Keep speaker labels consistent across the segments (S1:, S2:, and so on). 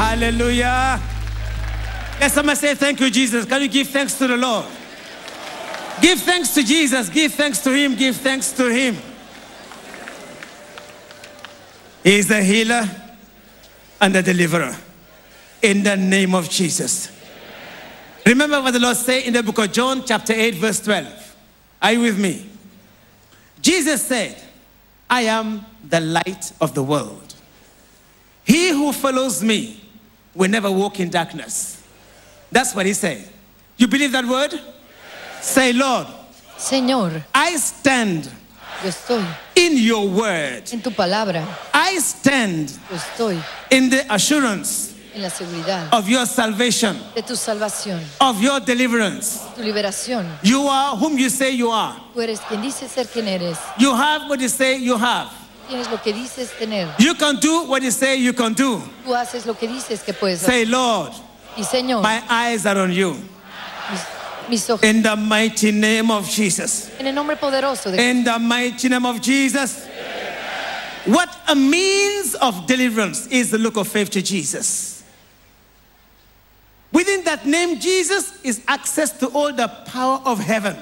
S1: Hallelujah. Let somebody say, Thank you, Jesus. Can you give thanks to the Lord? Give thanks to Jesus. Give thanks to Him. Give thanks to Him. He is the healer and the deliverer. In the name of Jesus. Remember what the Lord said in the book of John, chapter 8, verse 12. Are you with me? Jesus said, I am the light of the world. He who follows me will never walk in darkness. That's what he said. You believe that word? Say, Lord,
S2: Señor,
S1: I stand
S2: yo estoy
S1: in your word.
S2: en tu palabra,
S1: I stand
S2: yo estoy
S1: in the assurance
S2: en la seguridad
S1: of your salvation,
S2: de tu salvación,
S1: of your deliverance.
S2: tu liberación.
S1: You are whom you say you are.
S2: Tú eres quien dices ser quien eres,
S1: You have what you say you have.
S2: Tienes lo que dices tener,
S1: You can do what you say you can do.
S2: tú haces lo que dices que puedes hacer.
S1: Say, Lord,
S2: Y Señor,
S1: my eyes are on you.
S2: mis, mis ojos,
S1: In the mighty name of Jesus.
S2: en el nombre poderoso de
S1: In the mighty name of Jesus. What a means of deliverance is the look of faith to Jesus. Within that name, Jesus, is access to all the power of heaven.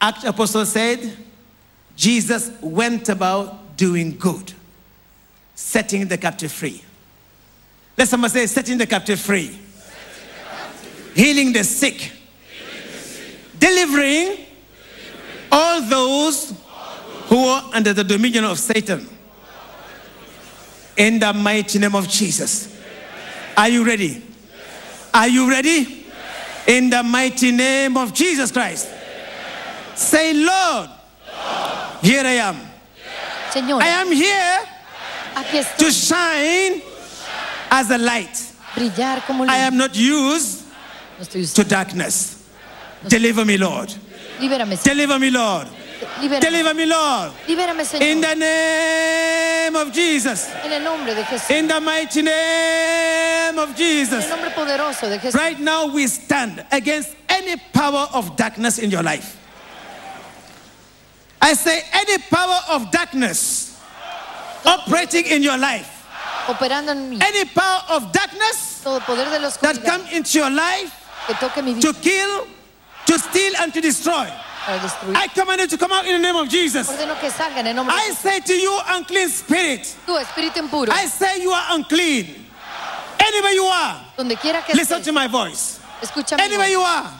S1: Act Apostle said, Jesus went about doing good, setting the captive free. Let somebody say, setting the captive free, healing the sick, delivering all those who are under the dominion of Satan. In the mighty name of Jesus. Are you ready? Are you ready? In the mighty name of Jesus Christ. Say, Lord, here I am.
S2: Señor,
S1: I am here to shine as a light.
S2: brillar como
S1: I am not used to darkness. Deliver me, Lord.
S2: Libérame, Señor.
S1: Deliver me, Lord.
S2: Libérame,
S1: Deliver me, Lord.
S2: libérame,
S1: In the name of Jesus.
S2: En el nombre de Jesús.
S1: In the mighty name of
S2: En el nombre poderoso de Jesús.
S1: Right now, we stand against any power of darkness in your life. I say, any power of darkness operating in your life,
S2: Operando en mí.
S1: any power of darkness
S2: Todo poder de la
S1: that
S2: oscuridad
S1: come into your life
S2: que toque mi
S1: to kill, to steal, and to destroy.
S2: para destruir.
S1: I command you to come out in the name of Jesus.
S2: Ordeno que salga en el nombre
S1: I say to you, unclean spirit,
S2: tu espíritu impuro.
S1: I say you are unclean. Anywhere you are,
S2: Donde quiera que
S1: listen
S2: estés,
S1: to my voice.
S2: escucha mi
S1: Anywhere
S2: voz.
S1: you are,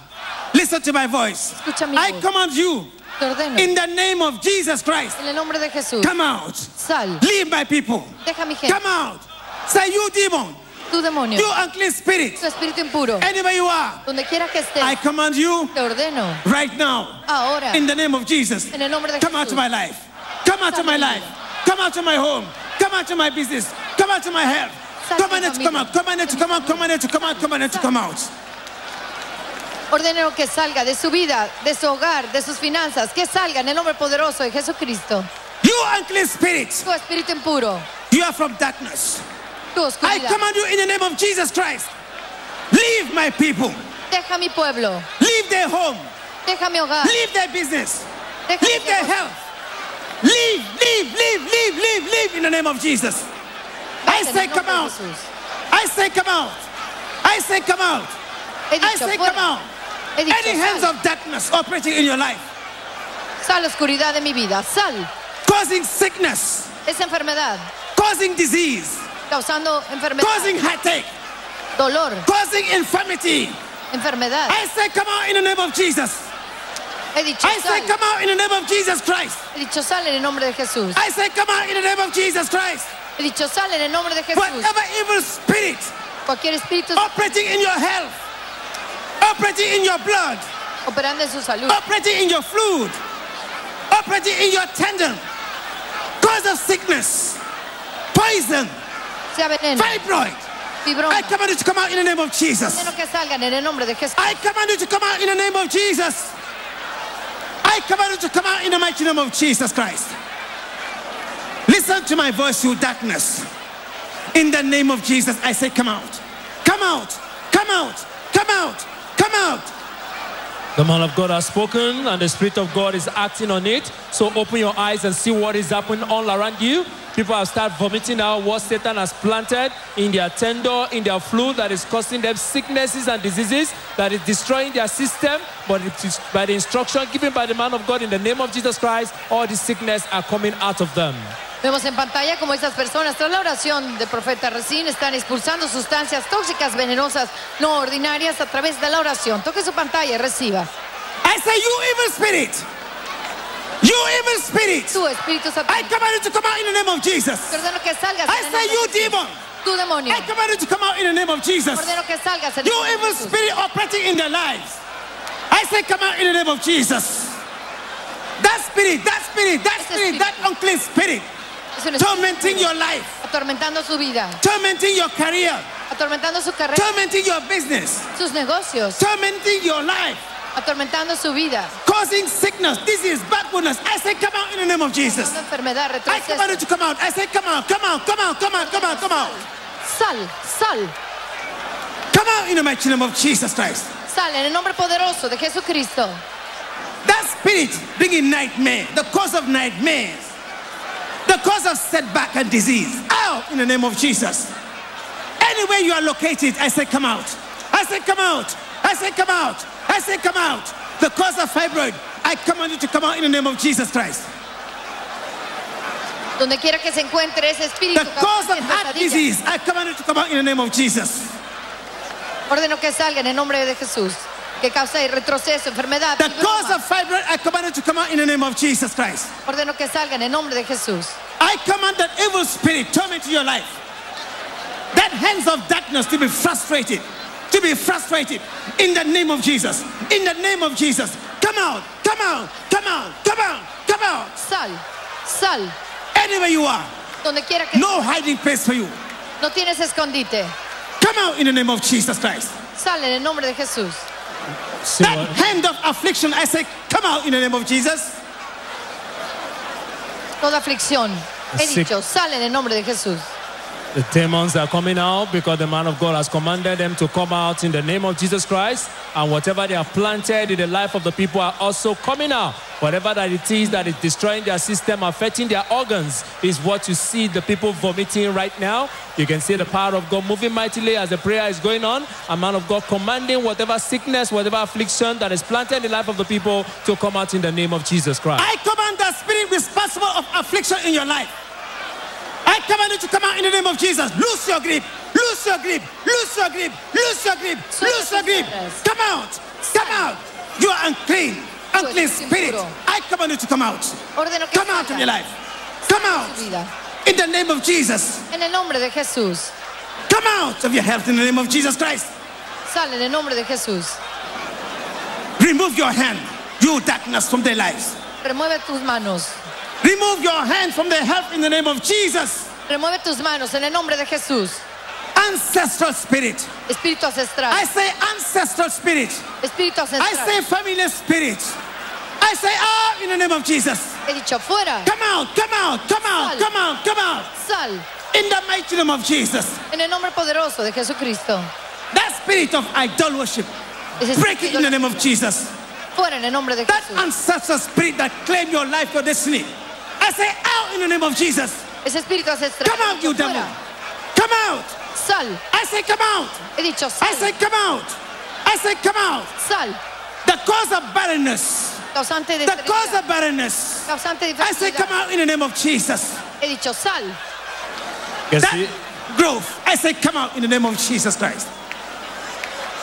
S1: listen to my voice.
S2: Escucha mi
S1: I
S2: voz.
S1: command you
S2: Te ordeno.
S1: in the name of Jesus Christ.
S2: En el nombre de Jesús.
S1: Come out.
S2: Sal.
S1: Leave my people.
S2: Deja mi gente.
S1: Come out. Say, you demon,
S2: Tu demonio.
S1: you unclean spirit.
S2: Tu espíritu impuro.
S1: Anywhere you are,
S2: Donde quiera que estés.
S1: I command you
S2: Te ordeno.
S1: right now
S2: Ahora.
S1: in the name of Jesus.
S2: En el nombre de
S1: Come out of my life. Come out of my life. Come out of my home. Come out of my business. Come out of my health.
S2: Sal de
S1: Command
S2: mi
S1: it to come out. It to come out. It to come out. Command it to come out.
S2: Ordeno que salga de su vida, de su hogar, de sus finanzas. Que salga en el nombre poderoso de Jesucristo.
S1: You unclean spirit.
S2: Tu espíritu impuro.
S1: You are from darkness.
S2: Tu
S1: I
S2: oscuridad.
S1: command you in the name of Jesus Christ. Leave my people.
S2: Deja mi pueblo.
S1: Leave their home.
S2: Deja mi hogar.
S1: Leave their business.
S2: Deja
S1: Leave their health. Leave, leave, leave, leave, leave, leave in the name of Jesus. I say, come out. I say, come out. I say, come out. I say, come out.
S2: He dicho,
S1: Any hands
S2: sal.
S1: of darkness operating in your life,
S2: Sal oscuridad de mi vida. Sal.
S1: causing sickness,
S2: Esa enfermedad.
S1: causing disease,
S2: Causando enfermedad.
S1: causing headache.
S2: Dolor.
S1: causing infirmity.
S2: Enfermedad.
S1: I say, come out in the name of Jesus.
S2: He dicho,
S1: I say, come out in the name of Jesus Christ.
S2: He dicho, sal en el nombre de Jesús.
S1: I say, come out in the name of Jesus Christ.
S2: He dicho, sal en el nombre de Jesús.
S1: Whatever evil spirit
S2: Cualquier espíritu
S1: operating in your health, operating in your blood,
S2: operando en su salud.
S1: operating in your fluid, operating in your tendon, cause of sickness, poison, fibroid.
S2: Fibrón.
S1: I command you to come out in the name of Jesus.
S2: Que salgan en el nombre de Jesús.
S1: I command you to come out in the name of Jesus. I command you to come out in the mighty name of Jesus Christ. Listen to my voice, you darkness. In the name of Jesus, I say, come out. Come out. Come out. Come out. Come out.
S3: The man of God has spoken, and the Spirit of God is acting on it. So open your eyes and see what is happening all around you. People have started vomiting out what Satan has planted in their tender, in their fluid that is causing them sicknesses and diseases, that is destroying their system. But by the instruction given by the man of God in the name of Jesus Christ, all the sickness are coming out of them.
S2: Vemos en pantalla como estas personas, tras la oración del profeta Resín, están expulsando sustancias tóxicas, venenosas, no ordinarias a través de la oración. Toque su pantalla y reciba.
S1: I say, you evil spirit. You evil spirit.
S2: Tu espíritu
S1: I
S2: satánico.
S1: command you to come out in the name of Jesus.
S2: Ordeno que salgas.
S1: I say, you demon.
S2: Tu demonio.
S1: I command you to come out in the name of Jesus.
S2: Ordeno que salgas. en
S1: You evil spirit operating in their lives. I say, come out in the name of Jesus. That spirit, that spirit, that spirit, that unclean spirit, Tormenting your life,
S2: atormentando su vida,
S1: tormenting your career,
S2: atormentando su carrera,
S1: tormenting your business,
S2: sus negocios,
S1: tormenting your life,
S2: atormentando su vida,
S1: causing sickness, disease, backwardness. I say, come out in the name of Jesus.
S2: enfermedad,
S1: I command you to come out. I say, come out, come out, come out, come out, come out, come out.
S2: Sal, sal,
S1: Come out in the mighty name of Jesus Christ.
S2: sal en el nombre poderoso de Jesucristo.
S1: That spirit bringing nightmare, the cause of nightmares, the cause of setback and disease, out in the name of Jesus. Anywhere you are located, I say, come out. I say, come out. I say, come out. I say, come out. The cause of fibroid, I command you to come out in the name of Jesus Christ.
S2: Donde quiera que se encuentre ese espíritu
S1: The cause of heart disease, I command you to come out in the name of Jesus.
S2: ordeno que salga en el nombre de Jesús, que causa retroceso, enfermedad,
S1: cause of fibroid, I command you to come out in the name of Jesus Christ.
S2: ordeno que salga en el nombre de Jesús.
S1: I command that evil spirit come into your life. That hands of darkness to be frustrated, to be frustrated in the name of Jesus. In the name of Jesus. Come out, come out, come out, come out, come out.
S2: Sal, sal,
S1: Anywhere you are,
S2: donde quiera que
S1: no hiding place for you.
S2: no tienes escondite.
S1: Come out in the name of Jesus Christ.
S2: Sal en el nombre de Jesús.
S3: See
S1: That
S3: what-
S1: hand of affliction, I say, come out in the name of Jesus.
S2: Toda aflicción. He
S3: Sí.
S2: dicho, sal en el nombre de Jesús.
S3: The demons are coming out because the man of God has commanded them to come out in the name of Jesus Christ. And whatever they have planted in the life of the people are also coming out. Whatever that it is that is destroying their system, affecting their organs, is what you see the people vomiting right now. You can see the power of God moving mightily as the prayer is going on. A man of God commanding whatever sickness, whatever affliction that is planted in the life of the people to come out in the name of Jesus Christ.
S1: I command the spirit responsible of affliction in your life. I command you to come out in the name of Jesus. Lose your grip. Lose your grip. Lose your grip. Lose your grip. Lose your grip. Come out. Come out. You are unclean. Unclean spirit. I command you to come out. Come out of your life. Come out. In the name of Jesus.
S2: En el nombre de Jesús.
S1: Come out of your health in the name of Jesus Christ.
S2: Sal en el nombre de Jesús.
S1: Remove your hand, you darkness, from their lives.
S2: Remueve tus manos.
S1: Remove your hands from their health in the name of Jesus.
S2: Remueve tus manos en el nombre de Jesús.
S1: Ancestral spirit.
S2: Espíritu ancestral.
S1: I say ancestral spirit.
S2: Espíritu ancestral.
S1: I say familiar spirit. I say out in the name of Jesus.
S2: He dicho, fuera.
S1: Come out, come out, come out, come out, come out.
S2: Sal
S1: In the mighty name of Jesus.
S2: en el nombre poderoso de Jesucristo.
S1: That spirit of idol worship, break it in the name of Jesus.
S2: Fuera en el nombre de Jesús.
S1: That ancestral spirit that claim your life, your destiny. I say out in the name of Jesus.
S2: Ese espíritu ancestral.
S1: Come out, you
S2: Dicho,
S1: devil. Come out.
S2: Sal.
S1: I say come out.
S2: He dicho,
S1: I say come out. I say come out.
S2: Sal.
S1: The cause of barrenness.
S2: Causante de
S1: The cause of barrenness.
S2: Causante de
S1: I say come out in the name of Jesus.
S2: He dicho, sal.
S1: That
S3: see-
S1: growth. I say come out in the name of Jesus Christ.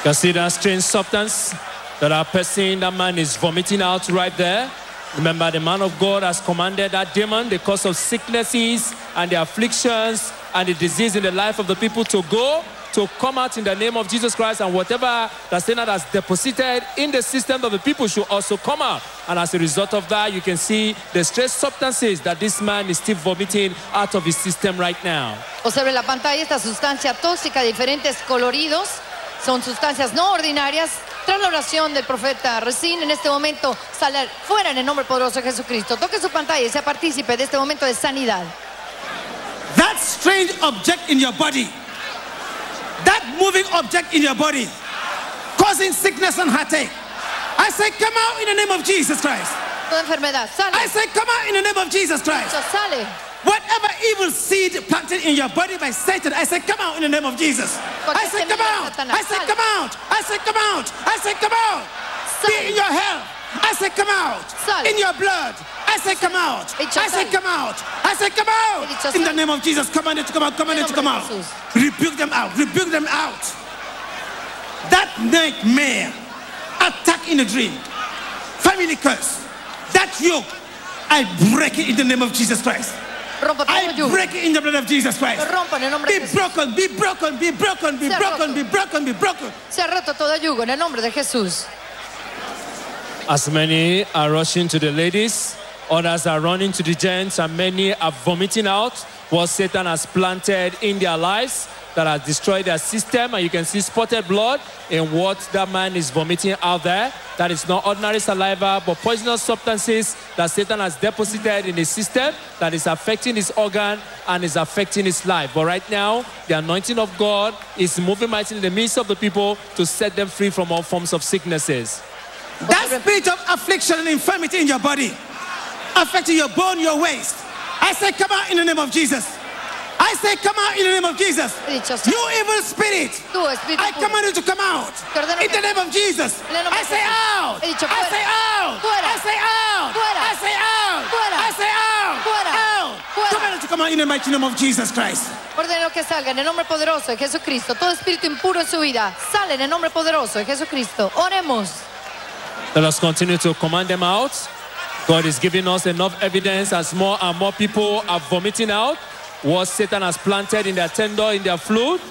S3: You see that strange substance that our person, that man is vomiting out right there? Remember, the man of God has commanded that demon, the cause of sicknesses and the afflictions and the disease in the life of the people to go, to come out in the name of Jesus Christ, and whatever the Satan has deposited in the system of the people should also come out. And as a result of that, you can see the strange substances that this man is still vomiting out of his system right now.
S2: Observe la pantalla esta sustancia tóxica de diferentes coloridos. Son sustancias no ordinarias. Tras la oración del profeta Resín, en este momento sale fuera en el nombre poderoso de Jesucristo. Toque su pantalla y sea partícipe de este momento de sanidad.
S1: That strange object in your body. That moving object in your body. Causing sickness and heartache. I say come out in the name of Jesus Christ.
S2: Toda enfermedad, sale.
S1: I say come out in the name of Jesus Christ.
S2: Sale.
S1: Whatever evil seed planted in your body by Satan, I say, come out in the name of Jesus. I say, come out. I say, come out. I say, come out. I say, come out. Be in your health. I say, come out. In your blood. I say, come out. I say, come out. I say, come out. In the name of Jesus, command it to come out. Command it to come out. Rebuke them out. Rebuke them out. That nightmare, attack in a dream, family curse, that yoke, I break it in the name of Jesus Christ.
S2: Rompa todo
S1: I
S2: yugo.
S1: break it in the blood of Jesus Christ.
S2: Lo rompo en el
S1: Be
S2: de Jesús.
S1: broken, be broken, be broken, be
S2: Sea
S1: broken,
S2: roto.
S1: be broken, be broken.
S2: Se ha roto todo yugo en el nombre de Jesús.
S3: As many are rushing to the ladies, others are running to the gents, and many are vomiting out what Satan has planted in their lives that has destroyed their system. And you can see spotted blood in what that man is vomiting out there. That is not ordinary saliva, but poisonous substances that Satan has deposited in his system that is affecting his organ and is affecting his life. But right now, the anointing of God is moving mightily in the midst of the people to set them free from all forms of sicknesses.
S1: That spirit of affliction and infirmity in your body, affecting your bone, your waist. I say, come out in the name of Jesus. I say, come out in the name of Jesus.
S2: He.
S1: You evil spirit. I command you to come out. In the name of Jesus.
S2: En el nombre
S1: I say out. I say out. I say out. I say out. I say out.
S2: Fuera.
S1: Out. Command you to come out in the mighty name of Jesus Christ.
S2: Ordeno que salga en el nombre poderoso de Jesucristo. Todo espíritu impuro en su vida sale en el nombre poderoso de Jesucristo. Oremos.
S3: Let us continue to command them out. God is giving us enough evidence as more and more people are vomiting out what Satan has planted in their tender, in their fluid.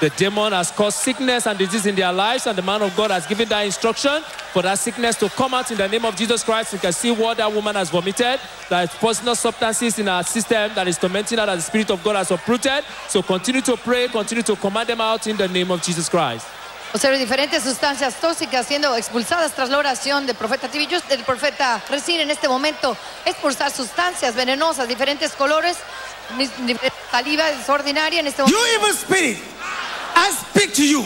S3: The demon has caused sickness and disease in their lives, and the man of God has given that instruction for that sickness to come out in the name of Jesus Christ. You can see what that woman has vomited. That is poisonous substances in our system that is tormenting her that the Spirit of God has uprooted. So continue to pray, continue to command them out in the name of Jesus Christ.
S2: Observe diferentes sustancias tóxicas siendo expulsadas tras la oración del profeta Tibillos, del profeta Resín en este momento. Expulsar sustancias venenosas, diferentes colores, saliva en este
S1: You
S2: momento.
S1: evil spirit, I speak to you.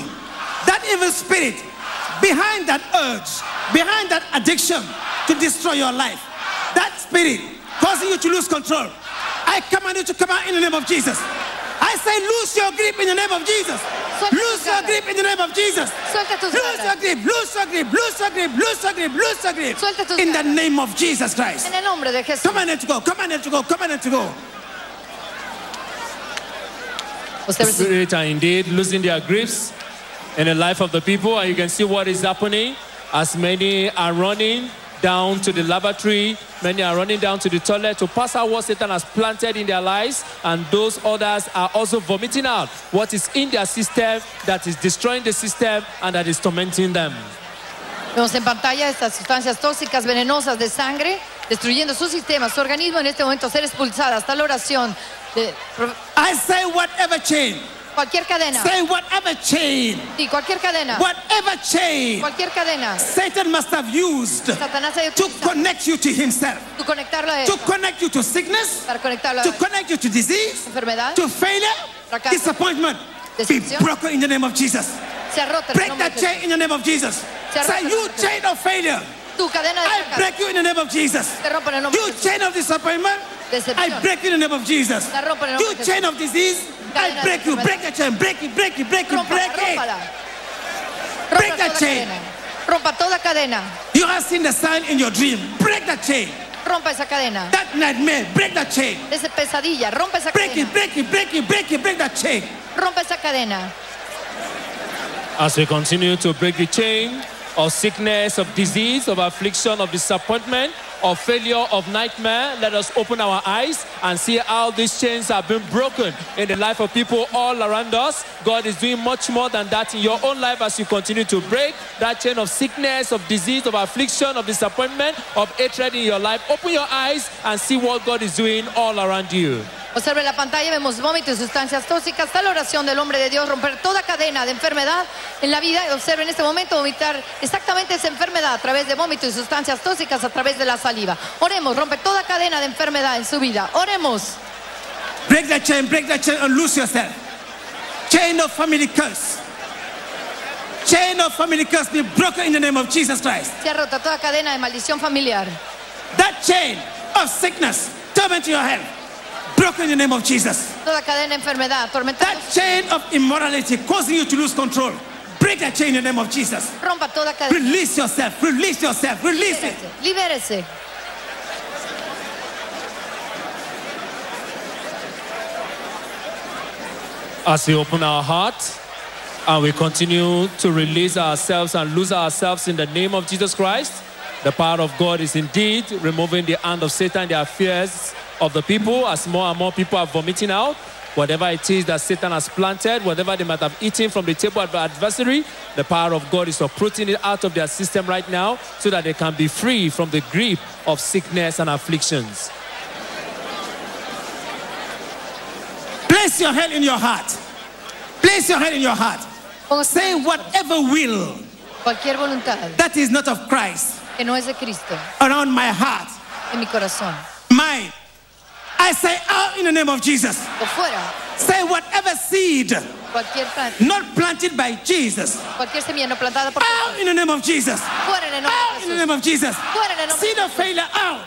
S1: That evil spirit behind that urge, behind that addiction to destroy your life, that spirit causing you to lose control. I command you to come out in the name of Jesus. I say, lose your grip in the name of Jesus. Lose your grip in the name of Jesus. Lose your grip, lose your grip, lose your grip, lose your grip, lose your grip. In the name of Jesus Christ.
S2: En el nombre de Jesús.
S1: Command it to go, command it to go, command it to go.
S3: Spirit are indeed losing their grips in the life of the people, and you can see what is happening as many are running down to the lavatory, many are running down to the toilet to pass out what Satan has planted in their lives, and those others are also vomiting out what is in their system that is destroying the system and that is tormenting them.
S2: Vemos en pantalla estas sustancias tóxicas venenosas de sangre destruyendo su sistema, su organismo en este momento ser expulsada hasta la oración de
S1: I say, whatever chain,
S2: cualquier cadena.
S1: say, whatever chain,
S2: Sí, cualquier cadena.
S1: whatever chain
S2: Cualquier cadena.
S1: Satan must have used
S2: Satanás ha
S1: to connect you to himself,
S2: tu conectarlo a
S1: to connect you to sickness,
S2: para conectarlo
S1: to
S2: a
S1: connect you to disease,
S2: enfermedad.
S1: to failure,
S2: Fracaso.
S1: disappointment. Be broken in the name of Jesus.
S2: Se ha roto
S1: Break that chain in the name of Jesus.
S2: Se ha
S1: Say,
S2: roto
S1: you chain of failure.
S2: Tu cadena de
S1: I
S2: fracaso.
S1: break you in the name of Jesus.
S2: Te rompo en el nombre de
S1: You
S2: Jesús.
S1: chain of disappointment.
S2: Decepción.
S1: I break you in the name of Jesus.
S2: La rompo en el nombre
S1: You
S2: de
S1: chain of disease. I
S2: Cadena de
S1: break you. Break the chain. Break it. Break it. Break it.
S2: Rómpala,
S1: Break it.
S2: rómpala.
S1: Break
S2: Rompa
S1: that
S2: toda
S1: chain.
S2: cadena. Rompa toda cadena.
S1: You have seen the sign in your dream. Break that chain.
S2: Rompa esa cadena.
S1: That nightmare. Break that chain.
S2: Esa pesadilla. Rompa esa
S1: Break
S2: cadena.
S1: it. Break it. Break it. Break it. Break that chain.
S2: Rompa esa cadena.
S3: As we continue to break the chain of sickness, of disease, of affliction, of disappointment, of failure, of nightmare, let us open our eyes and see how these chains have been broken in the life of people all around us. God is doing much more than that in your own life as you continue to break that chain of sickness, of disease, of affliction, of disappointment, of hatred in your life. Open your eyes and see what God is doing all around you.
S2: Observe la pantalla, vemos vómito y sustancias tóxicas. Está la oración del hombre de Dios, romper toda cadena de enfermedad en la vida. Observe en este momento vomitar exactamente esa enfermedad a través de vómito y sustancias tóxicas a través de la saliva. Oremos, rompe toda cadena de enfermedad en su vida. Oremos.
S1: Break that chain. Break that chain and lose yourself. Chain of family curse. Chain of family curse be broken in the name of Jesus Christ.
S2: Se ha roto toda cadena de maldición familiar.
S1: That chain of sickness, torment your health, broken in the name of Jesus.
S2: Toda cadena enfermedad.
S1: That chain of immorality causing you to lose control. Break that chain in the name of Jesus.
S2: Rompa toda cadena.
S1: Release yourself. Release yourself. Release it.
S2: Libérese. Libérese.
S3: As we open our heart and we continue to release ourselves and lose ourselves in the name of Jesus Christ, the power of God is indeed removing the hand of Satan, their affairs of the people, as more and more people are vomiting out. Whatever it is that Satan has planted, whatever they might have eaten from the table of the adversary, the power of God is uprooting it out of their system right now so that they can be free from the grip of sickness and afflictions.
S1: Place your hand in your heart. Place your hand in your heart. Say whatever will
S2: cualquier voluntad
S1: that is not of Christ
S2: que no es de Cristo
S1: around my heart,
S2: en mi corazón.
S1: mine. I say out in the name of Jesus. Say whatever seed not planted by Jesus.
S2: cualquier semilla no plantada por
S1: Out in the name of Jesus.
S2: fuera en el
S1: Out in the name of Jesus.
S2: Fuera en el
S1: Seed of failure out.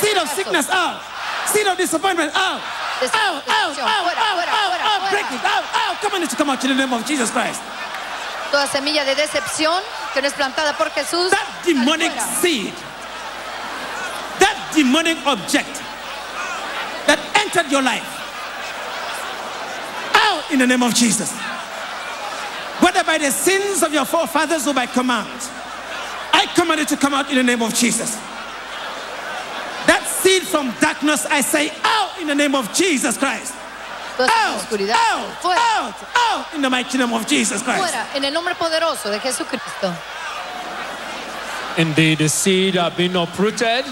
S1: Seed of sickness out. Seed of disappointment out. Out, out, out, out, out, out. Break it out, out. Come on, to come out in the name of Jesus Christ.
S2: Toda semilla de decepción que no es plantada por Jesús.
S1: That demonic seed, that demonic object that your life, out in the name of Jesus. Whether by the sins of your forefathers or by command, I command it to come out in the name of Jesus. That seed from darkness, I say out in the name of Jesus Christ.
S2: Toda esa
S1: Out,
S2: oscuridad.
S1: out,
S2: fuera,
S1: out, out in the mighty name of Jesus Christ.
S2: fuera, en el nombre poderoso de Jesucristo.
S3: Indeed, the seed have been uprooted.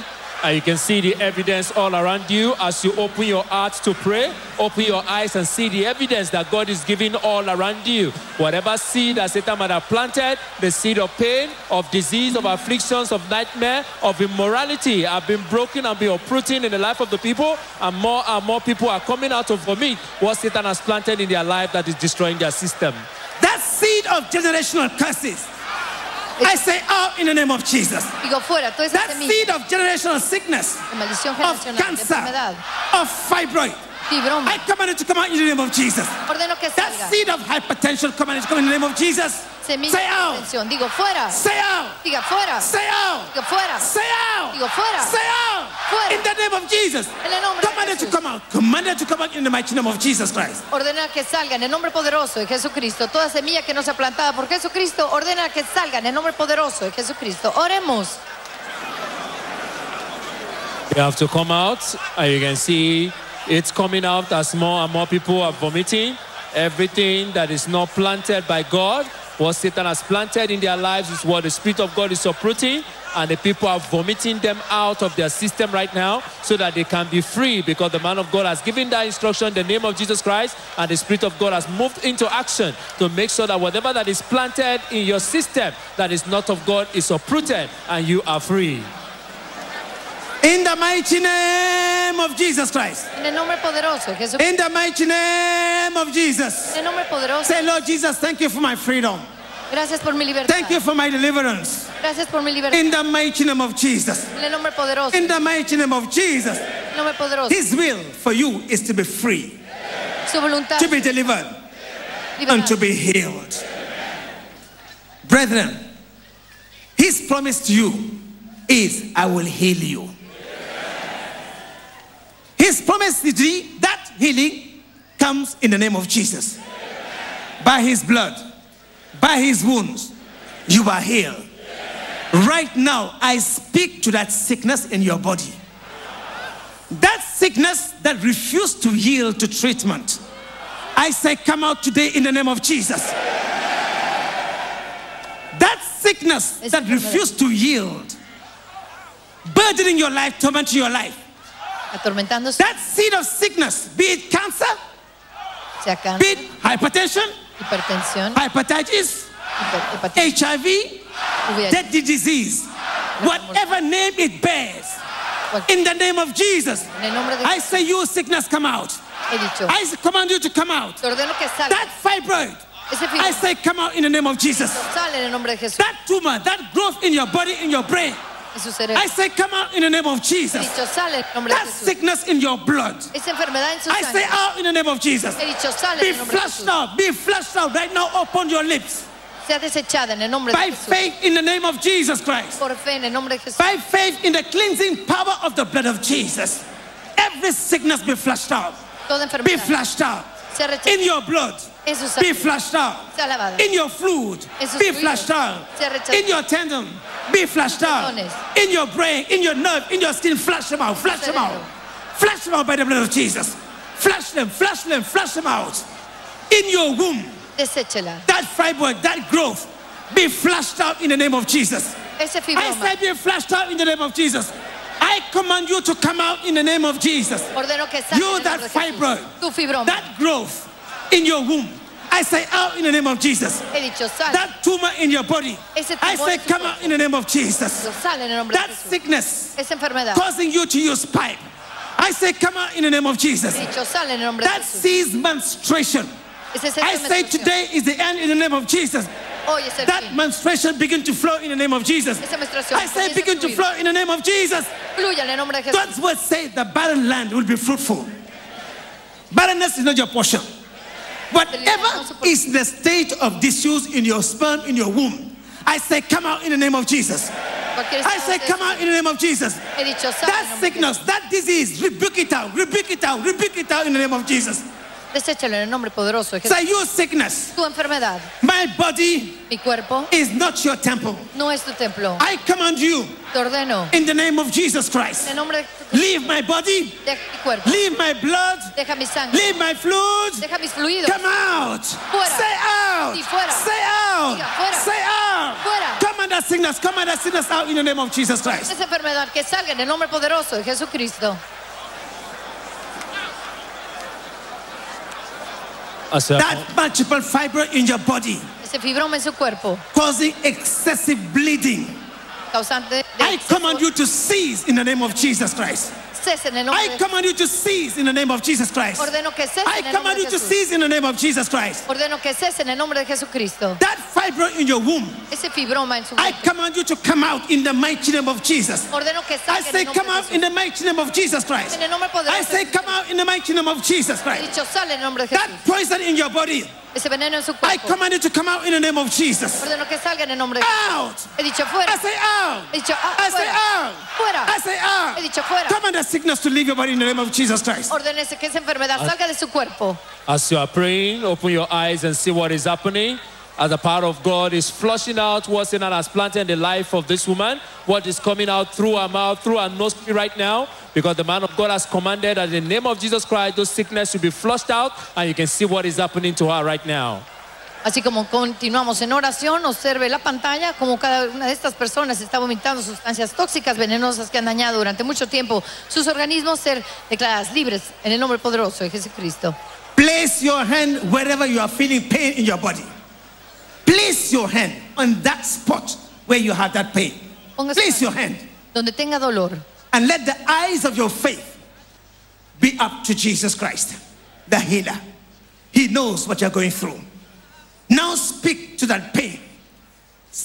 S3: And you can see the evidence all around you as you open your heart to pray. Open your eyes and see the evidence that God is giving all around you. Whatever seed that Satan might have planted, the seed of pain, of disease, of afflictions, of nightmare, of immorality have been broken and been uprooted in the life of the people. And more and more people are coming out of vomit what Satan has planted in their life that is destroying their system.
S1: That seed of generational curses, I say out in the name of Jesus.
S2: Digo, fuera, toda esa
S1: That
S2: semilla
S1: seed of generational sickness,
S2: maldición
S1: of
S2: generacional, de
S1: cancer,
S2: enfermedad,
S1: of fibroid,
S2: fibroma,
S1: I command it to come out in the name of Jesus.
S2: ordeno que
S1: That
S2: salga.
S1: seed of hypertension, command it to come in the name of Jesus.
S2: Semilla
S1: Say
S2: de
S1: out.
S2: atención. Digo, fuera.
S1: Say out.
S2: Diga, fuera.
S1: Say out.
S2: Digo, fuera.
S1: Say out.
S2: Digo, fuera.
S1: Say out.
S2: Fuera.
S1: In the name of Jesus.
S2: En el nombre de
S1: Command it to come out. Command it to come out in the mighty name of Jesus Christ.
S2: Ordena que salga en el nombre poderoso de Jesucristo. Toda semilla que no sea plantada por Jesucristo, ordena que salga en el nombre poderoso de Jesucristo. Oremos.
S3: They have to come out, and you can see it's coming out as more and more people are vomiting. Everything that is not planted by God, what Satan has planted in their lives, is what the Spirit of God is uprooting, and the people are vomiting them out of their system right now so that they can be free because the man of God has given that instruction in the name of Jesus Christ, and the Spirit of God has moved into action to make sure that whatever that is planted in your system that is not of God is uprooted and you are free.
S1: In the mighty name of Jesus Christ.
S2: En el nombre poderoso de Jesucristo.
S1: In the mighty name of Jesus.
S2: En el nombre poderoso.
S1: Say, Lord Jesus, thank you for my freedom.
S2: Gracias por mi libertad.
S1: Thank you for my deliverance.
S2: Gracias por mi libertad.
S1: In the mighty name of Jesus.
S2: En el nombre poderoso.
S1: In the mighty name of Jesus.
S2: En el nombre poderoso.
S1: His will for you is to be free,
S2: Su voluntad.
S1: to be delivered, Liberado.
S2: and
S1: to be healed. Brethren, his promise to you is, I will heal you. His promise to thee, that healing comes in the name of Jesus. By his blood, by his wounds, you are healed. Right now, I speak to that sickness in your body. That sickness that refused to yield to treatment. I say, come out today in the name of Jesus. That sickness that refused to yield, burdening your life, tormenting your life.
S2: Atormentándose.
S1: That seed of sickness, be it cancer,
S2: Sea cáncer,
S1: be it hypertension,
S2: hipertensión,
S1: hepatitis, HIV,
S2: VIH,
S1: deadly disease, whatever name it bears, in the name of Jesus,
S2: En el nombre de
S1: I say, you sickness, come out. I command you to come out. That fibroid, I say, come out in the name of Jesus.
S2: sale en el de Jesús.
S1: That tumor, that growth in your body, in your brain,
S2: en su cerebro.
S1: I say, come out in the name of
S2: He
S1: Jesus.
S2: dicho, sale en el nombre de
S1: That
S2: Jesús.
S1: sickness in your blood.
S2: Esa enfermedad en su
S1: I say out in the name of Jesus.
S2: He dicho, sale
S1: Be
S2: en nombre de
S1: flushed
S2: Jesús.
S1: out. Be flushed out right now. Open your lips.
S2: Sea desechada en el nombre de
S1: By
S2: Jesús.
S1: faith in the name of Jesus Christ.
S2: Por fe en el nombre de Jesús.
S1: By faith in the cleansing power of the blood of Jesus. Every sickness be flushed out.
S2: Toda
S1: Be
S2: enfermedad
S1: flushed out.
S2: sea
S1: In your blood. Be flushed out. In your fluid. Be flushed out. In your tendon. Be flushed out. In your brain, in your nerve, in your skin. Flush them out. Flush them out. Flush them out by the blood of Jesus. Flush them. Flush them. Flush them out. In your womb. That fibroid, that growth. Be flushed out in the name of Jesus. I said be flushed out in the name of Jesus. I command you to come out in the name of Jesus. You that fibroid, that growth in your womb. I say out in the name of Jesus.
S2: He dicho, sale.
S1: That tumor in your body. I say come out in the name of Jesus.
S2: Sale en el nombre de
S1: That sickness causing you to use pipe. I say come out in the name of Jesus.
S2: Dicho, sale en el
S1: That sees menstruation.
S2: Ese es el
S1: I say today is the end in the name of Jesus.
S2: Hoy es el
S1: That menstruation begin to flow in the name of Jesus.
S2: Esa
S1: I say begin to flow in the name of Jesus.
S2: Fluya en el Jesús.
S1: God's word say the barren land will be fruitful. Barrenness is not your portion. Whatever is the state of disuse in your sperm, in your womb, I say come out in the name of Jesus. I say come out in the name of Jesus.
S2: He dicho, sale en el
S1: That sickness, that disease, rebuke it out, rebuke it out, rebuke it out in the name of Jesus.
S2: Deséchalo en el nombre poderoso de Jesús.
S1: Say you sickness,
S2: Tu enfermedad,
S1: my body
S2: mi cuerpo,
S1: is not your temple.
S2: no es tu templo.
S1: I command you
S2: Te ordeno
S1: in the name of Jesus
S2: en
S1: Christ.
S2: el nombre de Jesús.
S1: Leave my body,
S2: Deja mi cuerpo,
S1: leave my blood,
S2: deja mi sangre,
S1: leave my fluids.
S2: deja mis fluidos.
S1: Come out.
S2: Fuera.
S1: Say out.
S2: Sí, fuera.
S1: Say out.
S2: Diga, fuera.
S1: Say out.
S2: Fuera.
S1: Come on, that sickness. Come on, that sickness out in the name of Jesus Christ.
S2: Esa enfermedad que salga en el nombre poderoso de Jesucristo.
S3: I say,
S1: That multiple fiber in your body
S2: Ese fibroma en su cuerpo,
S1: causing excessive bleeding.
S2: causante de
S1: I
S2: exceso,
S1: command you to cease in the name of Jesus Christ.
S2: Cese en el nombre
S1: I command you to cease in the name of Jesus Christ.
S2: Ordeno que cese
S1: I
S2: en el nombre
S1: command
S2: de
S1: you to
S2: Jesús.
S1: cease in the name of Jesus Christ.
S2: Ordeno que cese en el nombre de Jesucristo.
S1: That fibroid in your womb,
S2: Ese fibroma en su
S1: I command you to come out in the mighty name of Jesus.
S2: Ordeno que
S1: I
S2: salga en
S1: say,
S2: el nombre
S1: come
S2: de
S1: out in
S2: Jesús.
S1: the mighty name of Jesus Christ.
S2: En el nombre poderoso
S1: I say,
S2: de
S1: come out in the mighty name of Jesus Christ.
S2: dicho, sale en el nombre de
S1: That
S2: Jesús.
S1: poison in your body,
S2: Ese veneno en su
S1: I command you to come out in the name of Jesus.
S2: Ordeno que salga en el nombre de
S1: Out.
S2: He dicho, fuera.
S1: I say out.
S2: He dicho, ah,
S1: I say out.
S2: Fuera.
S1: I say out.
S2: He dicho, fuera.
S1: Command the sickness to leave your body in the name of Jesus Christ.
S2: Ordénese que esa enfermedad salga de su cuerpo.
S3: As you are praying, open your eyes and see what is happening. As the power of God is flushing out what Satan has planted in the life of this woman, what is coming out through her mouth, through her nose right now, because the man of God has commanded that in the name of Jesus Christ, those sickness should be flushed out, and you can see what is happening to her right now.
S2: Así como continuamos en oración, observe la pantalla como cada una de estas personas está vomitando sustancias tóxicas, venenosas que han dañado durante mucho tiempo sus organismos, ser declaradas libres en el nombre poderoso de Jesucristo.
S1: Place your hand wherever you are feeling pain in your body. Place your hand on that spot where you have that pain.
S2: Ponga
S1: Place your hand
S2: donde tenga dolor
S1: and let the eyes of your faith be up to Jesus Christ, the healer. He knows what you're going through. Now speak to that pain.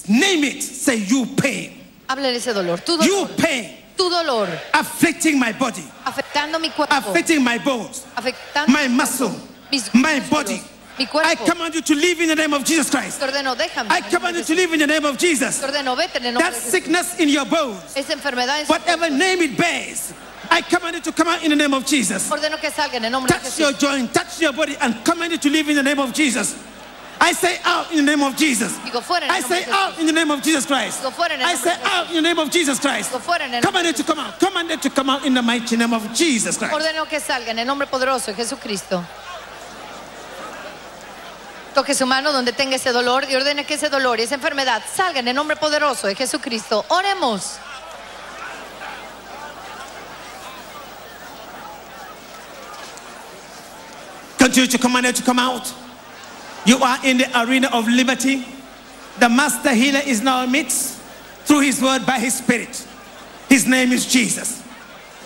S1: Name it. Say, You pain.
S2: Háblele ese dolor, tu dolor.
S1: You pain.
S2: tu dolor,
S1: Afflicting my body,
S2: afectando mi cuerpo,
S1: affecting my bones,
S2: afectando
S1: my muscle,
S2: mis
S1: my body.
S2: Mi
S1: I command you to live in the name of Jesus Christ.
S2: Te ordeno, déjame.
S1: I command you to live in the name of Jesus.
S2: Te ordeno, vete en el nombre
S1: That
S2: de Jesús.
S1: sickness in your bones,
S2: Esa enfermedad en su
S1: whatever
S2: cuerpo.
S1: name it bears, I command you to come out in the name of Jesus.
S2: Ordeno que salga en el nombre de
S1: Touch your
S2: Jesús.
S1: joint, touch your body, and command it to live in the name of Jesus. I say out in the name of Jesus.
S2: Digo fuera en
S1: I
S2: nombre
S1: say
S2: de Jesús.
S1: out in the name of Jesus Christ.
S2: Digo fuera en el
S1: I
S2: nombre
S1: say
S2: de Jesús.
S1: out in the name of Jesus Christ.
S2: Digo fuera en el
S1: Command
S2: nombre
S1: it to come out. Command it to come out in the mighty name of Jesus Christ.
S2: Ordeno que salga en el nombre poderoso de Jesucristo. Toque su mano donde tenga ese dolor y ordene que ese dolor y esa enfermedad salga en el nombre poderoso de Jesucristo. Oremos.
S1: Continue to command it to come out. You are in the arena of liberty. The master healer is now amidst through his word by his spirit. His name is Jesus.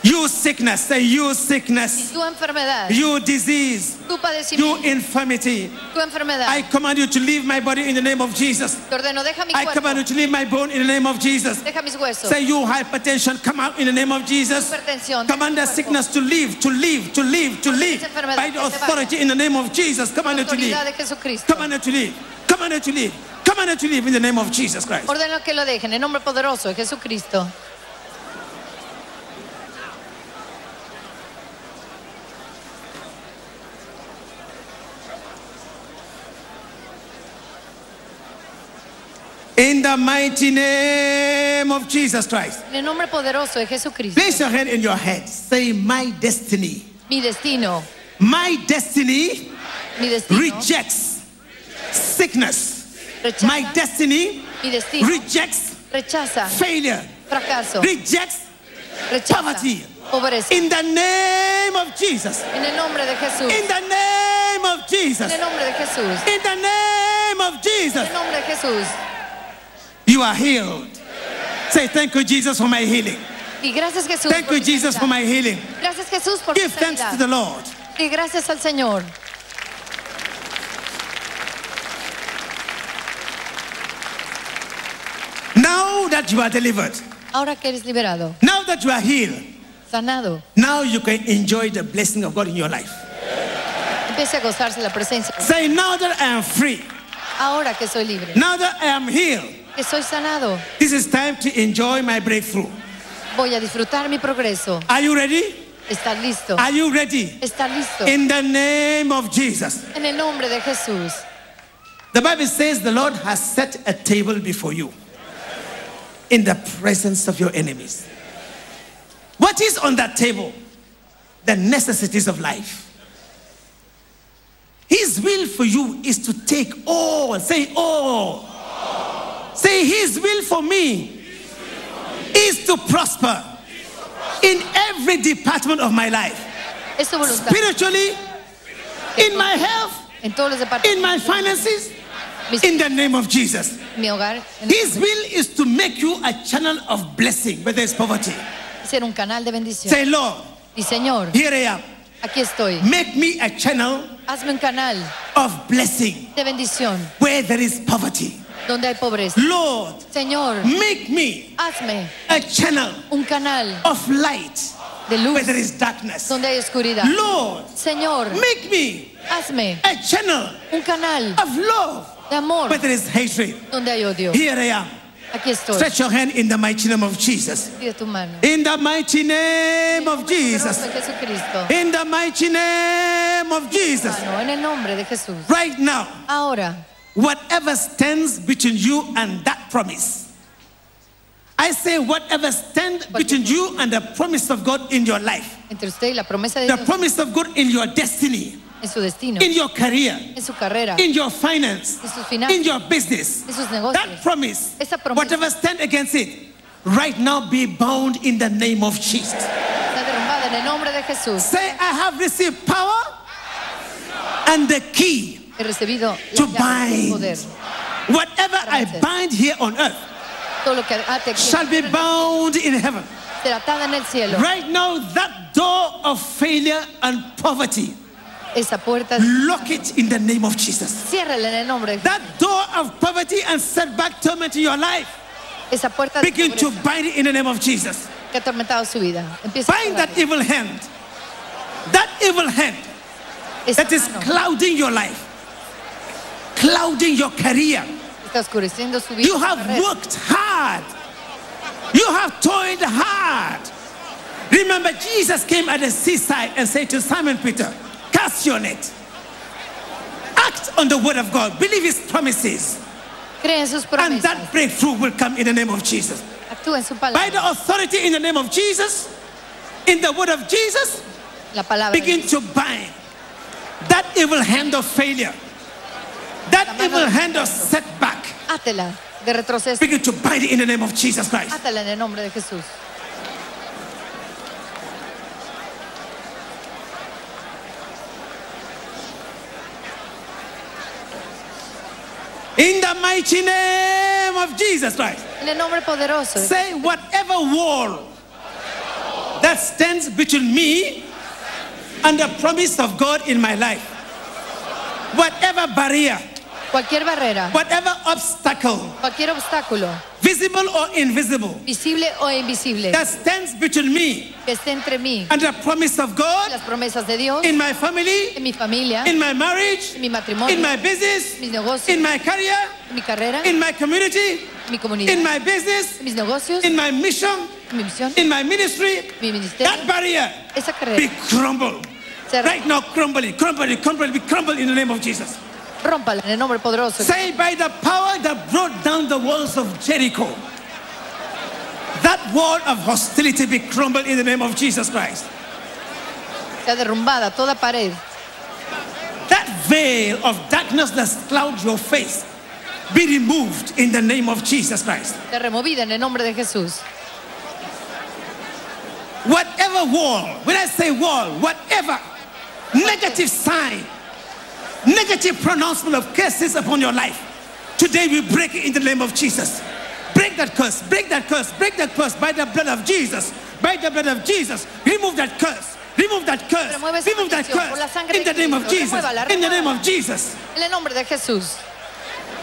S1: You sickness, say you sickness,
S2: Tu enfermedad,
S1: you disease,
S2: tu
S1: you infirmity.
S2: tu enfermedad.
S1: I command you to leave my body in the name of Jesus.
S2: Te ordeno, deja mi
S1: I command you to leave my bone in the name of Jesus.
S2: deja mis huesos.
S1: Say you hypertension, come out in the name of Jesus.
S2: Hipertensión,
S1: Command the
S2: deja mi cuerpo.
S1: sickness to leave, to leave, to leave, to leave. By the
S2: que se vaya.
S1: authority in the name of Jesus. Command it to leave.
S2: Autoridad de Jesucristo.
S1: Command it to leave. Command it to leave. Command it to leave in the name of Jesus Christ.
S2: Ordeno que lo dejen en el nombre poderoso de Jesucristo.
S1: In the mighty name of Jesus Christ.
S2: En el nombre poderoso de Jesucristo.
S1: Place your hand in your head. Say, My destiny.
S2: Mi destino,
S1: My destiny
S2: mi destino,
S1: rejects sickness.
S2: rechaza,
S1: My destiny
S2: mi destino,
S1: rejects
S2: rechaza,
S1: failure.
S2: fracaso,
S1: Rejects
S2: rechaza,
S1: poverty.
S2: pobreza.
S1: in the name of Jesus.
S2: En el nombre de Jesús,
S1: In the name of Jesus.
S2: en el nombre de Jesús,
S1: In the name of Jesus.
S2: en el nombre de Jesús.
S1: You are healed. Say, Thank you, Jesus, for my healing.
S2: Y gracias Jesús
S1: Thank you, Jesus, for my healing.
S2: Gracias Jesús por
S1: Give thanks to the. Lord.
S2: Y gracias al Señor.
S1: Now that you are delivered,
S2: Ahora que eres liberado,
S1: now that you are healed,
S2: sanado,
S1: now you can enjoy the blessing of God in your life.
S2: empiece a gozarse la presencia.
S1: Say, Now that I am free,
S2: Ahora que soy libre,
S1: now that I am healed,
S2: que soy sanado,
S1: this is time to enjoy my breakthrough.
S2: voy a disfrutar mi progreso.
S1: Are you ready?
S2: Estar listo.
S1: Are you ready?
S2: Estar listo.
S1: In the name of Jesus.
S2: En el nombre de Jesús.
S1: The Bible says the Lord has set a table before you in the presence of your enemies. What is on that table? The necessities of life. His will for you is to take all, say all. Say, His will for me is to prosper in every department of my life spiritually, in my health,
S2: En todos los
S1: in my finances, in the name of Jesus. His will is to make you a channel of blessing where there's poverty.
S2: ser un canal de bendición.
S1: Say, Lord,
S2: Y Señor,
S1: here I am.
S2: aquí estoy.
S1: Make me a channel
S2: Hazme un canal
S1: of blessing
S2: de bendición
S1: where there is poverty.
S2: Donde hay pobreza.
S1: Lord,
S2: Señor,
S1: make me
S2: hazme
S1: a channel
S2: un canal
S1: of light
S2: de
S1: where
S2: luz
S1: there is darkness.
S2: donde hay oscuridad.
S1: Lord,
S2: Señor,
S1: make me
S2: hazme
S1: a channel
S2: un canal
S1: of love
S2: de amor
S1: where there is hatred.
S2: donde hay odio.
S1: Here I am.
S2: Aquí estoy.
S1: Stretch your hand in the mighty name of Jesus.
S2: Pide tu mano.
S1: In the mighty name of Jesus.
S2: nombre de Jesucristo.
S1: In the mighty name of Jesus.
S2: Mano, en el nombre de Jesús.
S1: Right now,
S2: Ahora,
S1: whatever stands between you and that promise. I say, whatever stands between you and the promise of God in your life,
S2: entre usted y la promesa de
S1: the
S2: Dios.
S1: promise of God in your destiny,
S2: en su destino,
S1: in your career,
S2: en su carrera,
S1: in your finance,
S2: en sus finanzas,
S1: in your business,
S2: en sus
S1: that promise,
S2: Esa promesa.
S1: whatever stand against it, right now be bound in the name of Jesus.
S2: Está derrumbada en el nombre de Jesús.
S1: Say, I have received power and the key
S2: He recibido
S1: to bind.
S2: poder.
S1: Whatever I bind here on earth
S2: Todo lo que ate
S1: shall be bound in heaven.
S2: en el cielo.
S1: Right now, that door of failure and poverty,
S2: Esa puerta,
S1: lock it in the name of Jesus.
S2: en el nombre.
S1: That door of poverty and setback torment in your life,
S2: Esa puerta
S1: begin to bind it in the name of Jesus.
S2: que ha su vida.
S1: Bind that evil hand. That evil hand that is clouding your life, clouding your career.
S2: está oscureciendo su vida.
S1: You have
S2: carrera.
S1: worked hard. You have toiled hard. Remember, Jesus came at the seaside and said to Simon Peter, Cast your net. Act on the word of God. Believe his promises.
S2: Cree en sus
S1: And that breakthrough will come in the name of Jesus.
S2: Actúa en su
S1: By the authority in the name of Jesus, in the word of Jesus,
S2: La palabra. de
S1: begin to bind that evil hand of failure, that evil hand of setback.
S2: Átela de retroceso.
S1: Begin to bind it in the name of Jesus Christ.
S2: Átela en el nombre de Jesús.
S1: In the mighty name of Jesus Christ.
S2: En el nombre poderoso.
S1: Say whatever wall that stands between me and the promise of God in my life. Whatever barrier,
S2: Cualquier barrera,
S1: whatever obstacle,
S2: cualquier obstáculo,
S1: visible or invisible,
S2: visible o invisible,
S1: that stands between me
S2: que esté entre mí.
S1: and the promise of God
S2: las promesas de Dios,
S1: in my family,
S2: en mi familia,
S1: in my marriage,
S2: en mi matrimonio,
S1: in my business,
S2: mis negocios,
S1: in my career,
S2: en mi carrera,
S1: in my community,
S2: mi comunidad,
S1: in my business,
S2: en mis negocios,
S1: in my mission,
S2: mi misión,
S1: in my ministry,
S2: mi ministerio,
S1: that barrier
S2: esa
S1: be
S2: carrera,
S1: crumbled.
S2: se
S1: Right now, crumble it, crumble it, crumble it, be crumbled in the name of Jesus.
S2: Rómpala en el nombre poderoso.
S1: Say by the power that brought down the walls of Jericho, that wall of hostility be crumbled in the name of Jesus Christ.
S2: Sea derrumbada toda pared,
S1: That veil of darkness that clouds your face be removed in the name of Jesus Christ.
S2: sea removida en el nombre de Jesús.
S1: Whatever wall, when I say wall, whatever negative sign, negative pronouncement of curses upon your life, today we break it in the name of Jesus. Break that curse, break that curse, break that curse by the blood of Jesus, by the blood of Jesus. Remove that curse, remove that curse, remove that
S2: maldición por la
S1: curse in the name of Jesus, in the name of Jesus.
S2: En el nombre de Jesús.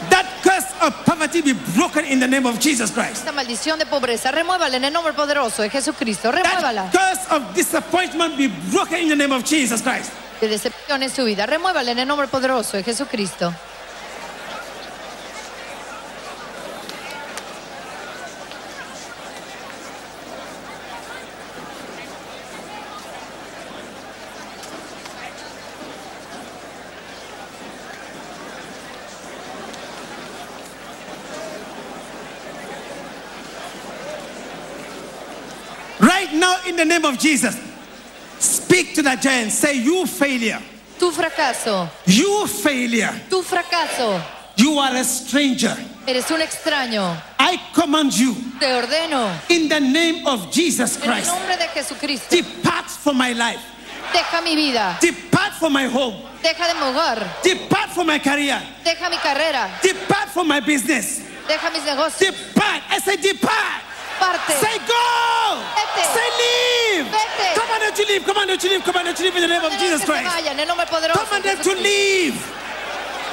S1: That curse of poverty be broken in the name of Jesus Christ.
S2: Esta maldición de pobreza, remuévala en el nombre poderoso de Jesucristo. Remuévala.
S1: That curse of disappointment be broken in the name of Jesus Christ.
S2: De decepción en su vida. Remuévala en el nombre poderoso de Jesucristo.
S1: Right now, in the name of Jesus, speak to that giant. Say, You failure,
S2: Tu fracaso,
S1: you failure,
S2: tu fracaso.
S1: you are a stranger.
S2: Eres un extraño.
S1: I command you
S2: Te ordeno
S1: in the name of Jesus Christ.
S2: en el nombre de Jesucristo.
S1: depart from my life,
S2: Deja mi vida.
S1: depart from my home,
S2: Deja de mi hogar.
S1: depart from my career,
S2: Deja mi carrera.
S1: depart from my business,
S2: Deja mis negocios.
S1: depart. I say, depart.
S2: Parte.
S1: Say, go.
S2: Vete.
S1: Say, leave.
S2: Vete.
S1: Command them to leave, command them to leave, command them to leave in the name of Jesus Christ.
S2: vayan en el nombre poderoso de
S1: Command them to leave.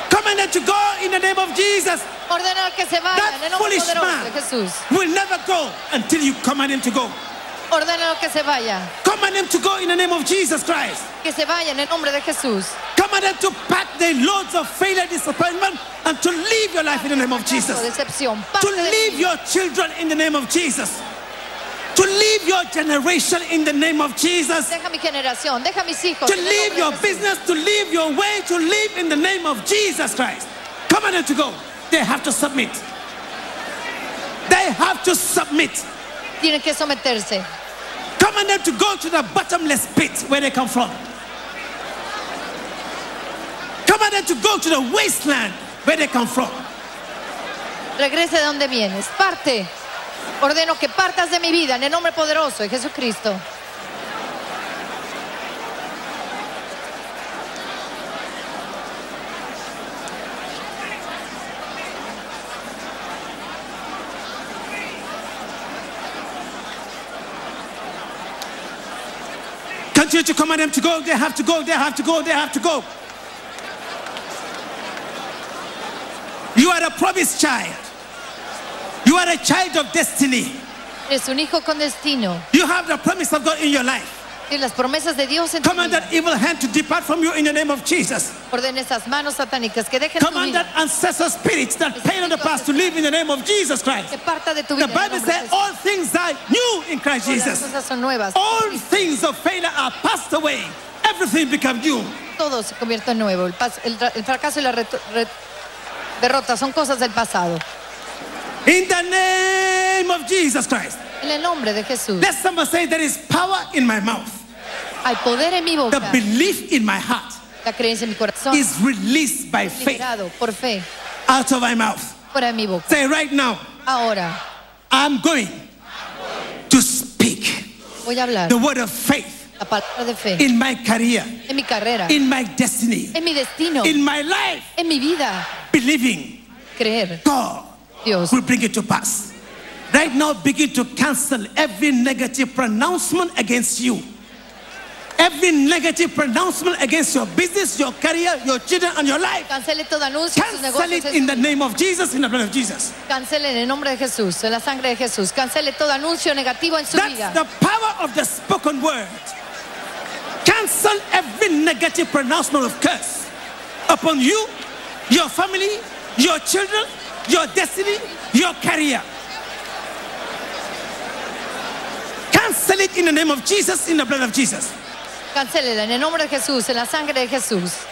S1: Command them to go in the name of Jesus.
S2: Ordena que se vayan en el
S1: That
S2: nombre
S1: foolish
S2: poderoso
S1: man
S2: de Jesús.
S1: will never go until you command him to go.
S2: Ordena que se vaya.
S1: Command him to go in the name of Jesus Christ.
S2: Que se vaya en el nombre de Jesús.
S1: Command them to pack their loads of failure, disappointment, and to leave your life in the name of Jesus.
S2: Decepción.
S1: To leave your children in the name of Jesus. To leave your generation in the name of Jesus.
S2: Deja mi generación. Deja mis hijos.
S1: To leave your business, to leave your way, to live in the name of Jesus Christ. Command them to go. They have to submit. They have to submit.
S2: Tienen que someterse.
S1: Command them to go to the bottomless pit where they come from. Command them to go to the wasteland where they come from.
S2: Regrese de donde vienes. Parte. Ordeno que partas de mi vida en el nombre poderoso de Jesucristo.
S1: Continue to command them to go. They have to go. They have to go. They have to go. You are a promised child. You are a child of destiny.
S2: Eres un hijo con destino.
S1: You have the promise of God in your life.
S2: Y las promesas de Dios en tu
S1: Command
S2: vida.
S1: that evil hand to depart from you in the name of Jesus.
S2: Ordena esas manos satánicas que dejen tu
S1: Command
S2: vida.
S1: that ancestor spirits that pain on the past to live in the name of Jesus Christ.
S2: Que parta de tu
S1: The
S2: vida. el
S1: Bible says all things are new in Christ
S2: Todas las
S1: Jesus.
S2: cosas son nuevas.
S1: All things of failure are passed away. Everything becomes new.
S2: Todo se convierte en nuevo. El, pas- el el fracaso y la reto- re- derrota son cosas del pasado.
S1: In the name of Jesus Christ.
S2: En el nombre de Jesús.
S1: Let somebody say there is power in my mouth.
S2: Hay poder en mi boca.
S1: The belief in my heart
S2: La creencia en mi corazón.
S1: is released by faith
S2: Liberado por fe.
S1: out of my mouth.
S2: Fuera de mi boca.
S1: Say right now,
S2: Ahora
S1: I'm going to speak
S2: voy a hablar
S1: the word of faith
S2: la palabra de fe.
S1: in my career,
S2: En mi carrera.
S1: in my destiny,
S2: En mi destino.
S1: in my life,
S2: En mi vida.
S1: believing
S2: Creer.
S1: God
S2: Dios
S1: will bring it to pass. Right now, begin to cancel every negative pronouncement against you. Every negative pronouncement against your business, your career, your children, and your life.
S2: Cancele todo anuncio en sus
S1: Cancel
S2: negocios.
S1: it in the name of Jesus, in the blood of Jesus.
S2: Cancele en el nombre de Jesús, en la sangre de Jesús. Cancele todo anuncio negativo en su
S1: That's
S2: vida.
S1: the power of the spoken word. Cancel every negative pronouncement of curse upon you, your family, your children, your destiny, your career. Cancel it in the name of Jesus, in the blood of Jesus.
S2: Cancélela en el nombre de Jesús, en la sangre de Jesús.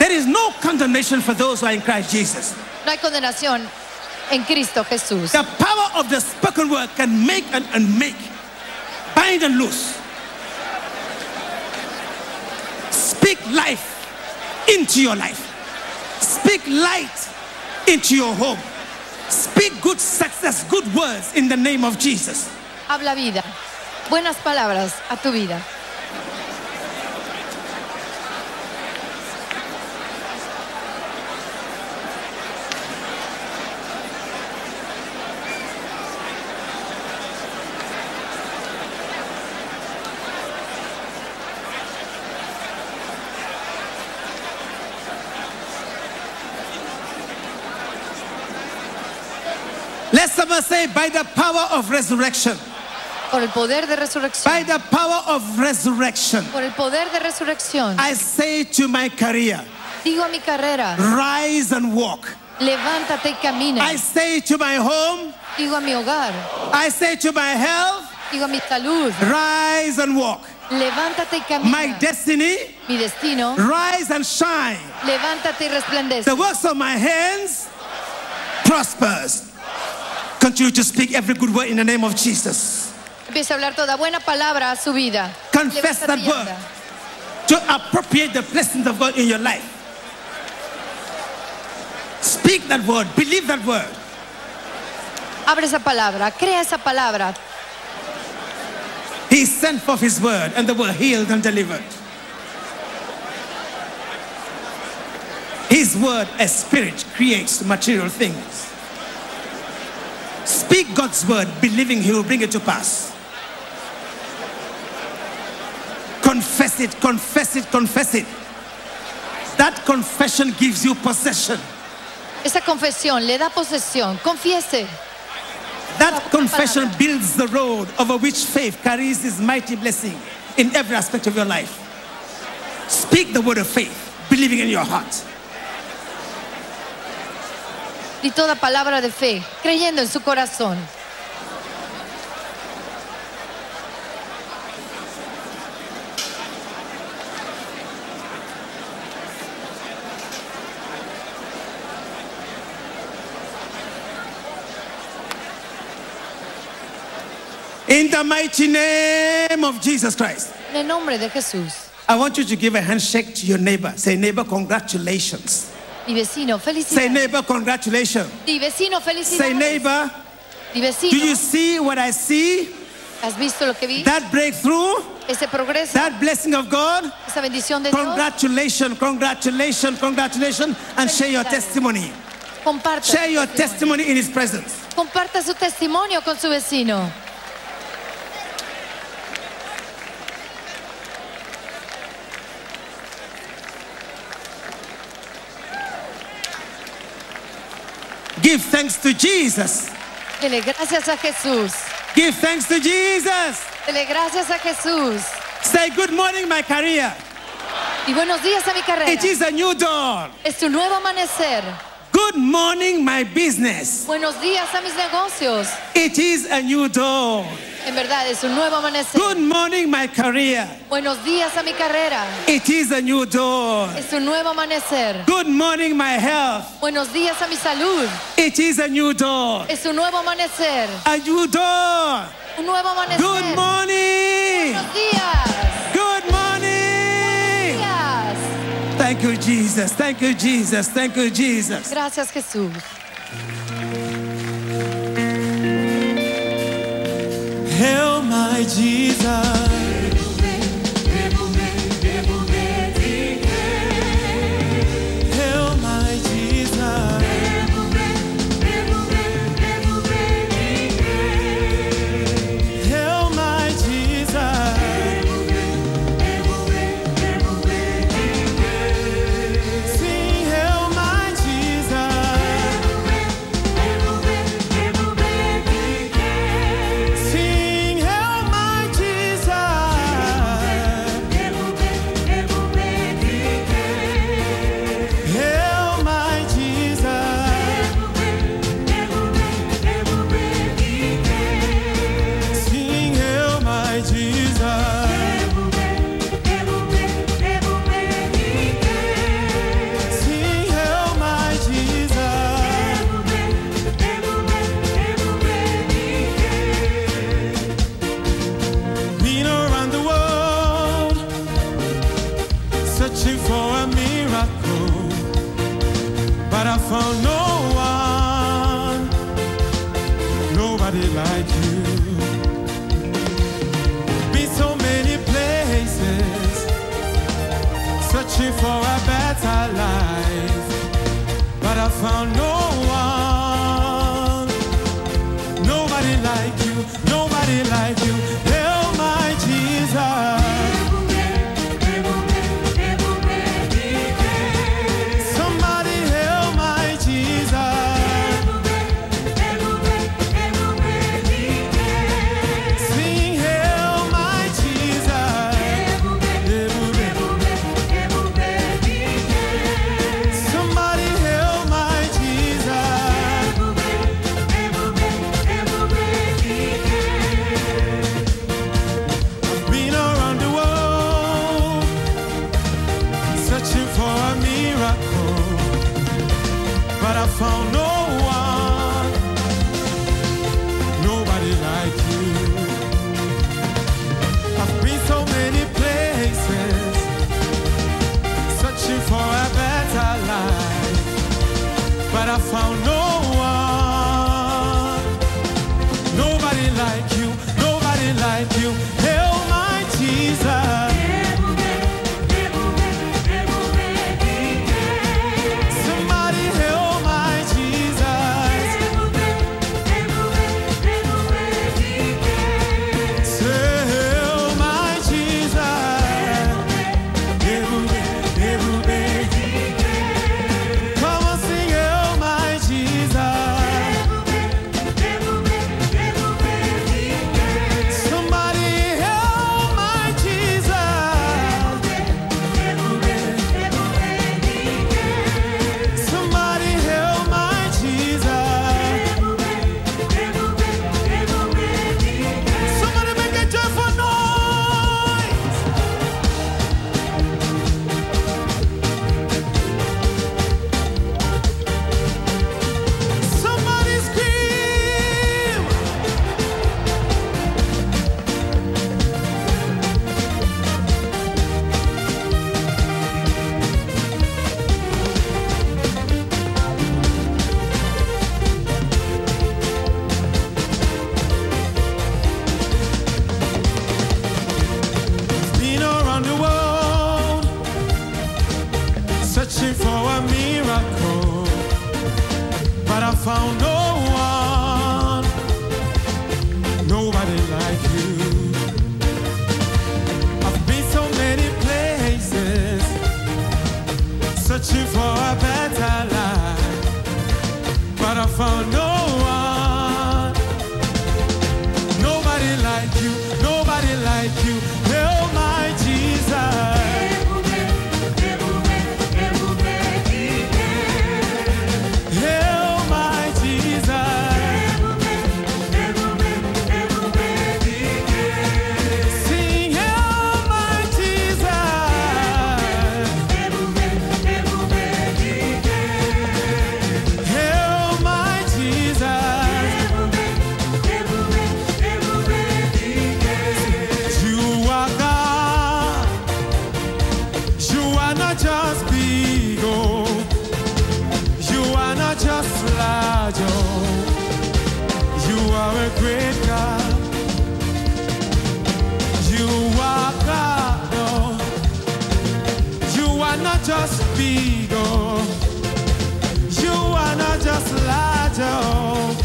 S1: There is no condemnation for those who are in Christ Jesus.
S2: No hay condenación en Cristo Jesús.
S1: The power of the spoken word can make and unmake, bind and loose. Speak life into your life. Speak light into your home. Speak good success, good words in the name of Jesus.
S2: Habla vida. Buenas palabras a tu vida.
S1: Let someone say, by the power of resurrection.
S2: Por el poder de resurrección.
S1: By the power of resurrection.
S2: Por el poder de resurrección.
S1: I say to my career,
S2: Digo a mi carrera,
S1: rise and walk.
S2: levántate y camina.
S1: I say to my home,
S2: Digo a mi hogar,
S1: I say to my health,
S2: digo a mi salud,
S1: rise and walk.
S2: levántate y camina.
S1: My destiny,
S2: Mi destino,
S1: rise and shine.
S2: levántate y resplandece.
S1: The works of my hands prospers. Continue to speak every good word in the name of Jesus.
S2: Empieza a hablar toda buena palabra a su vida.
S1: Confess that word. To appropriate the blessings of God in your life. Speak that word, believe that word.
S2: Abre esa palabra, crea esa palabra.
S1: He sent forth his word, and they were healed and delivered. His word, as spirit, creates material things. Speak God's word, believing he will bring it to pass. Confess it, confess it, confess it. That confession gives you possession.
S2: Esa confesión le da posesión. Confiese.
S1: That confession builds the road over which faith carries this mighty blessing in every aspect of your life. Speak the word of faith, believing in your heart.
S2: Y toda palabra de fe, creyendo en su corazón.
S1: In the mighty name of Jesus Christ.
S2: En el nombre de Jesús.
S1: I want you to give a handshake to your neighbor. Say, neighbor, congratulations.
S2: Mi vecino, felicidades.
S1: Say, neighbor, congratulations.
S2: Di vecino, felicidades.
S1: Say, neighbor,
S2: Di
S1: do you see what I see?
S2: ¿has visto lo que vi?
S1: That breakthrough,
S2: Ese progreso,
S1: that blessing of God?
S2: esa bendición de Dios.
S1: Congratulations, congratulations, congratulations, and share your testimony.
S2: Comparta,
S1: Share your testimony in His presence.
S2: Comparta su testimonio con su vecino.
S1: Give thanks to Jesus.
S2: Dele gracias a Jesús.
S1: Give thanks to Jesus.
S2: Dele gracias a Jesús.
S1: Say, Good morning, my career.
S2: Y buenos días a mi carrera.
S1: It is a new dawn.
S2: Es tu nuevo amanecer.
S1: Good morning, my business.
S2: Buenos días a mis negocios.
S1: It is a new dawn.
S2: En verdad, es un nuevo amanecer.
S1: Good morning, my career.
S2: Buenos días a mi carrera.
S1: It is a new dawn.
S2: Es un nuevo amanecer.
S1: Good morning, my health.
S2: Buenos días a mi salud.
S1: It is a new dawn.
S2: Es un nuevo amanecer.
S1: A new dawn.
S2: Un nuevo amanecer.
S1: Good morning.
S2: Buenos días.
S1: Good morning.
S2: Buenos Días.
S1: Thank you, Jesus. Thank you, Jesus. Thank you, Jesus.
S2: Gracias Jesús.
S1: Hail, my Jesus.
S4: Oh.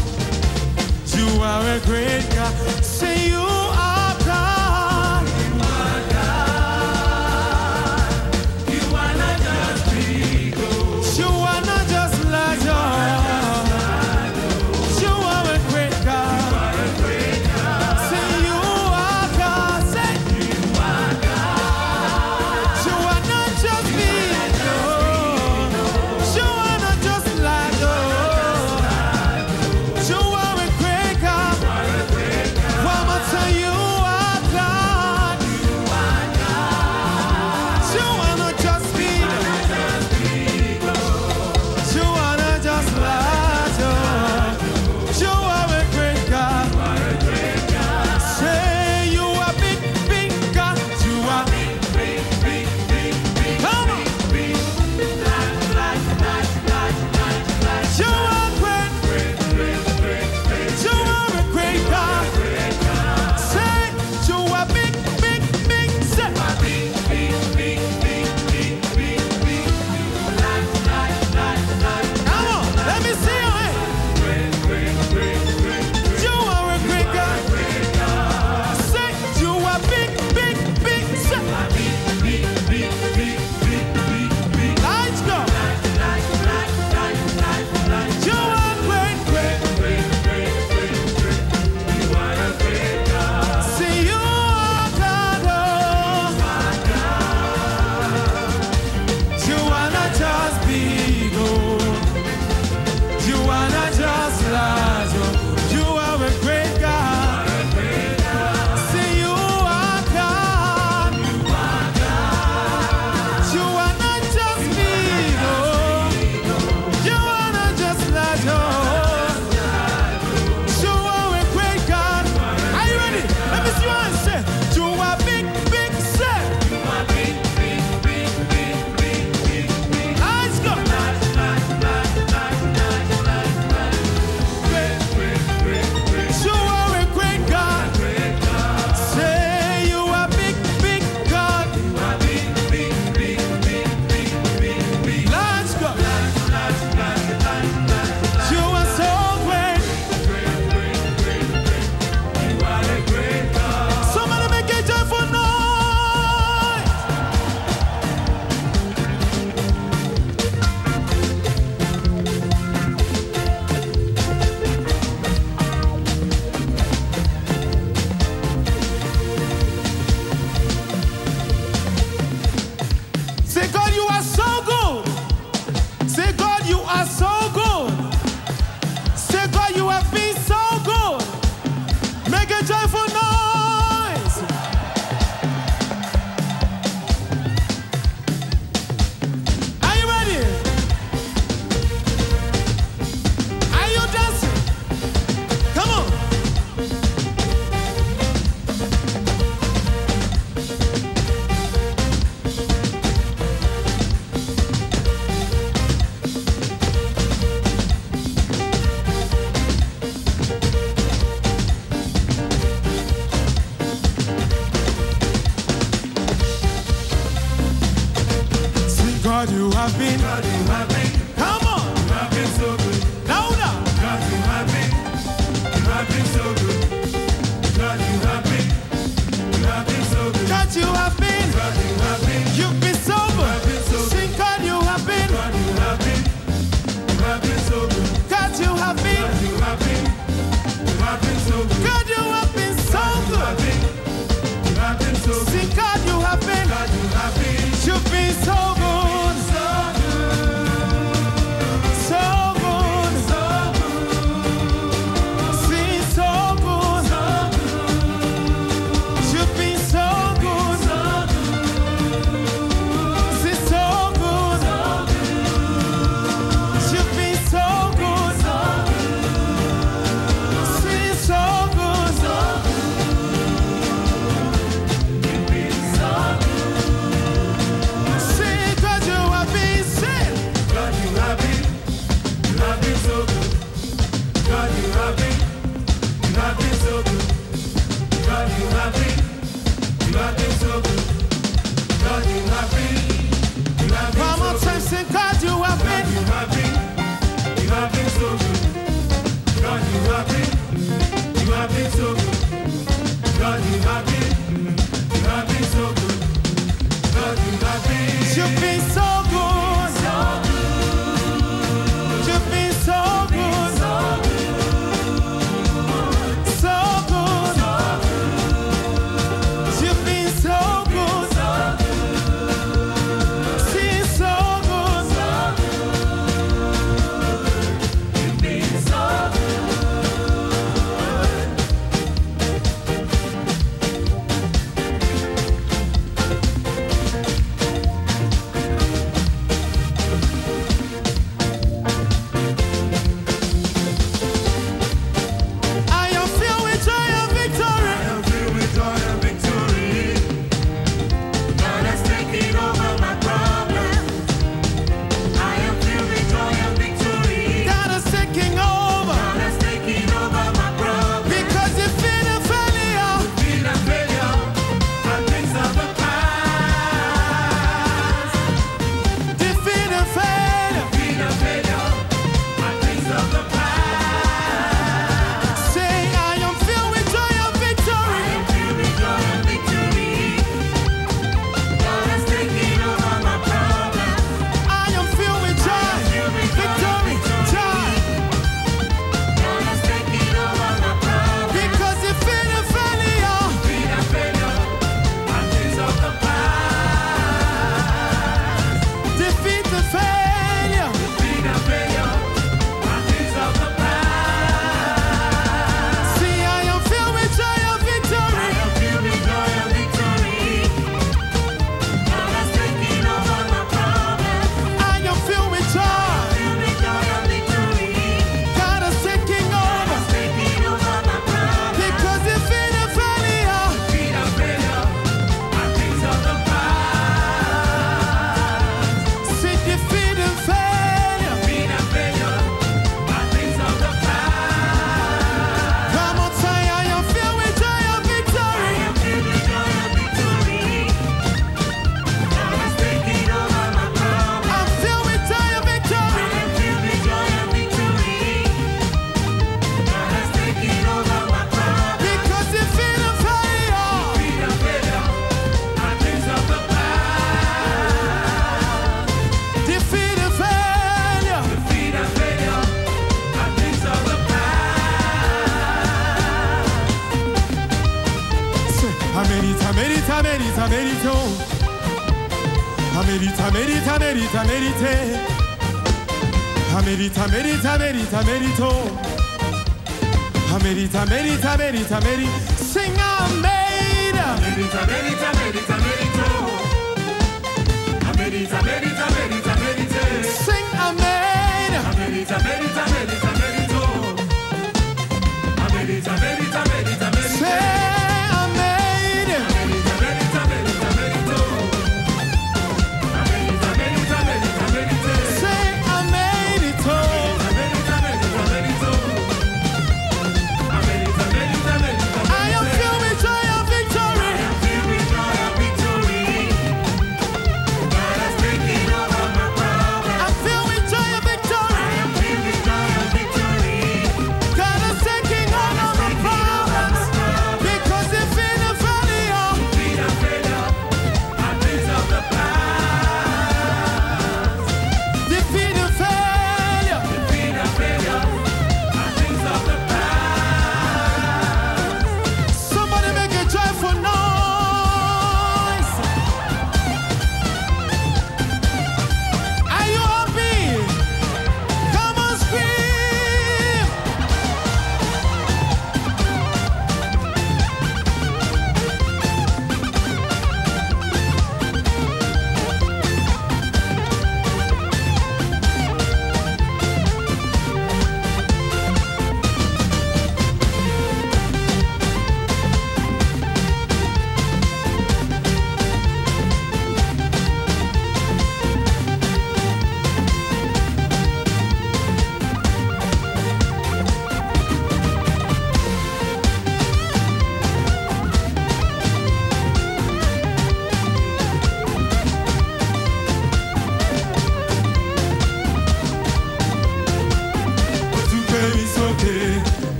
S4: You are a great God.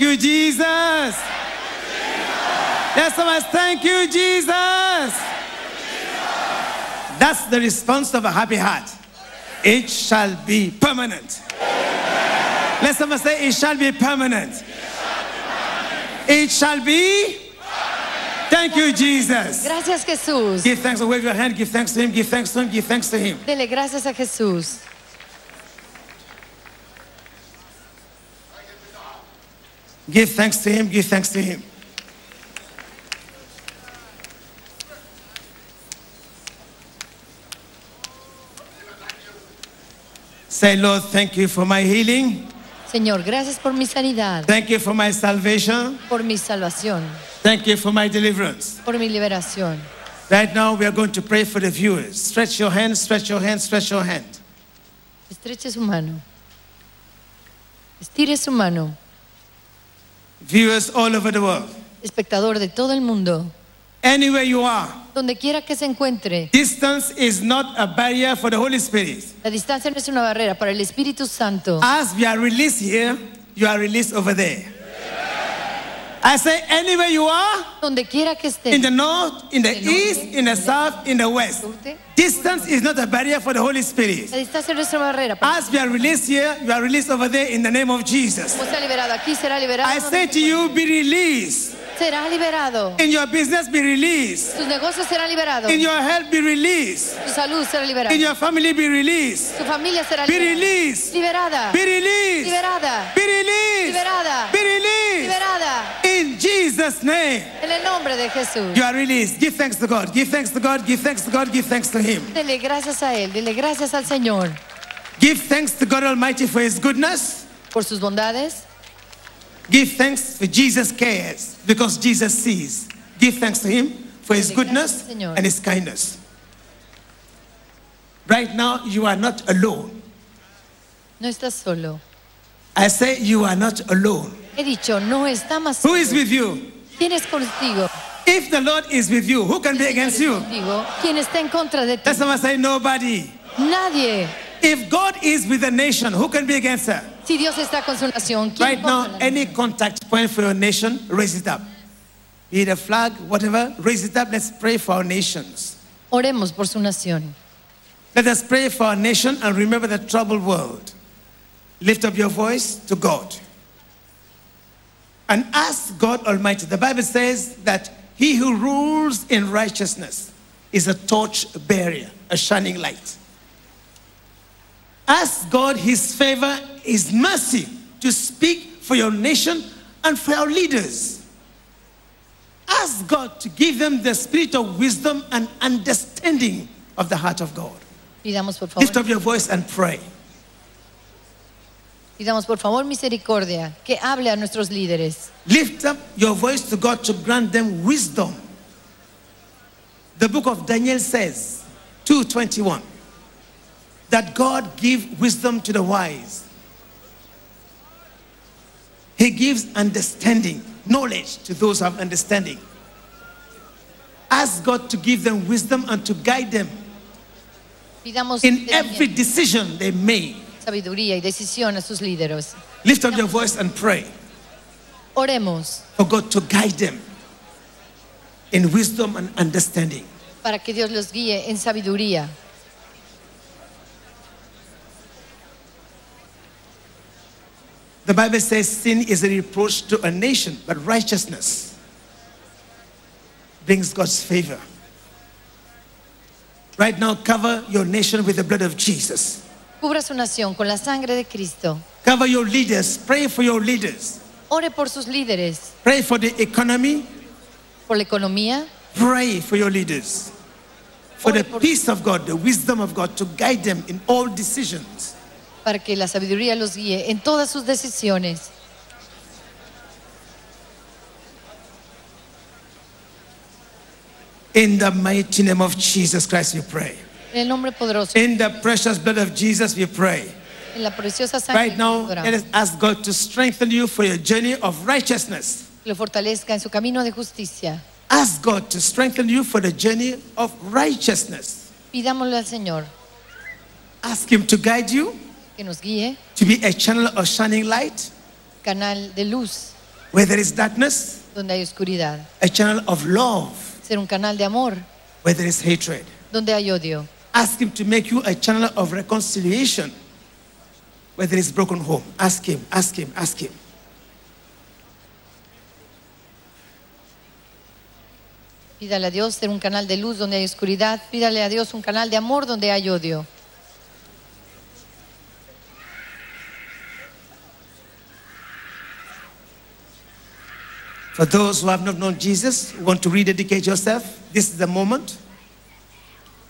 S1: Thank you, Jesus. Thank you, Jesus. That's the response of a happy heart. It shall be permanent. Let someone say, It shall be permanent. It shall be. Thank you, Jesus.
S2: Gracias Jesús.
S1: Give thanks. Wave your hand. Give thanks to Him. Give thanks to Him. Give thanks to Him.
S2: Dele gracias a Jesús.
S1: Give thanks to Him. Give thanks to Him. Say, Lord, thank you for my healing.
S2: Señor, gracias por mi sanidad,
S1: Thank you for my salvation.
S2: por mi salvación,
S1: Thank you for my deliverance.
S2: por mi liberación.
S1: Right now, we are going to pray for the viewers. Stretch your hand, stretch your hand, stretch your hand.
S2: Estreche su mano. Estire su mano.
S1: Viewers all over the world.
S2: Espectador de todo el mundo,
S1: Anywhere you are,
S2: donde quiera que se encuentre,
S1: distance is not a barrier for the Holy Spirit.
S2: la distancia no es una barrera para el Espíritu Santo.
S1: As we are released here, you are released over there. I say, anywhere you are,
S2: Donde quiera que esté,
S1: in the north, in the east, in the south, in the west, distance is not a barrier for the Holy Spirit.
S2: la distancia no es una barrera.
S1: As we are released here, you are released over there in the name of Jesus.
S2: como sea liberado aquí, será liberado.
S1: I say to you, be released.
S2: Será liberado.
S1: In your business, be released.
S2: Sus negocios serán liberados.
S1: In your health, be released.
S2: Su salud será liberada.
S1: In your family, be released.
S2: Su familia será
S1: Be released.
S2: Liberada.
S1: Be released.
S2: Liberada.
S1: Be released.
S2: Liberada.
S1: Be released.
S2: Liberada.
S1: In Jesus' name.
S2: En el nombre de Jesús.
S1: You are released. Give thanks to God. Give thanks to God. Give thanks to God. Give thanks to Him.
S2: Dele gracias a Él. Dele gracias al Señor
S1: Give thanks to God Almighty for His goodness.
S2: por sus bondades.
S1: Give thanks for Jesus cares because Jesus sees. Give thanks to Him for His goodness and His kindness. Right now, you are not alone.
S2: No estás solo.
S1: I say you are not alone.
S2: He dicho, no está más solo.
S1: is with you?
S2: ¿Quién es contigo?
S1: If the Lord is with you, who can be against you?
S2: Contigo. ¿Quién está en contra de ti?
S1: That's why I say nobody.
S2: Nadie.
S1: If God is with a nation, who can be against her?
S2: Si Dios está con su nación, ¿quién
S1: Right now, any contact point for your nation, raise it up. Be it a flag, whatever, raise it up. Let's pray for our nations.
S2: Oremos por su nación.
S1: Let us pray for our nation and remember the troubled world. Lift up your voice to God. And ask God Almighty. The Bible says that he who rules in righteousness is a torch bearer, a shining light. Ask God his favor, his mercy to speak for your nation and for our leaders. Ask God to give them the spirit of wisdom and understanding of the heart of God.
S2: Pidamos por
S1: Lift up your voice and pray.
S2: pidamos por favor misericordia, que hable a nuestros líderes.
S1: Lift up your voice to God to grant them wisdom. The book of Daniel says, 221, that God give wisdom to the wise. He gives understanding, knowledge to those who have understanding. Ask God to give them wisdom and to guide them
S2: Pidamos
S1: in every decision they make.
S2: sabiduría y decisión a sus líderes.
S1: Lift up your voice and pray.
S2: Oremos
S1: for God to guide them in wisdom and understanding.
S2: para que Dios los guíe en sabiduría.
S1: The Bible says sin is a reproach to a nation, but righteousness brings God's favor. Right now, cover your nation with the blood of Jesus.
S2: Cubra su nación con la sangre de Cristo.
S1: Cover your leaders. Pray for your leaders.
S2: Ore por sus líderes,
S1: Pray for the economy.
S2: por la economía,
S1: Pray for your leaders. For the
S2: Ore por-
S1: peace of God, the wisdom of God to guide them in all decisions.
S2: Para que la sabiduría los guíe en todas sus decisiones.
S1: In the mighty name of Jesus Christ, we pray.
S2: En el nombre poderoso,
S1: In the precious blood of Jesus, we pray.
S2: en la preciosa sangre
S1: Right now, let us ask God to strengthen you for your journey of righteousness.
S2: lo fortalezca en su camino de justicia.
S1: Ask God to strengthen you for the journey of righteousness.
S2: Pidámosle al Señor
S1: Ask Him to guide you,
S2: que nos guíe,
S1: to be a channel of shining light,
S2: canal de luz
S1: Where there is darkness,
S2: donde hay oscuridad.
S1: a channel of love.
S2: Ser un canal de amor
S1: Where there is hatred.
S2: donde hay odio.
S1: Ask Him to make you a channel of reconciliation. Where there is broken home. Ask Him, ask Him, ask Him.
S2: Pídale a Dios ser un canal de luz donde hay oscuridad. Pídale a Dios un canal de amor donde hay odio.
S1: For those who have not known Jesus, who want to rededicate yourself, this is the moment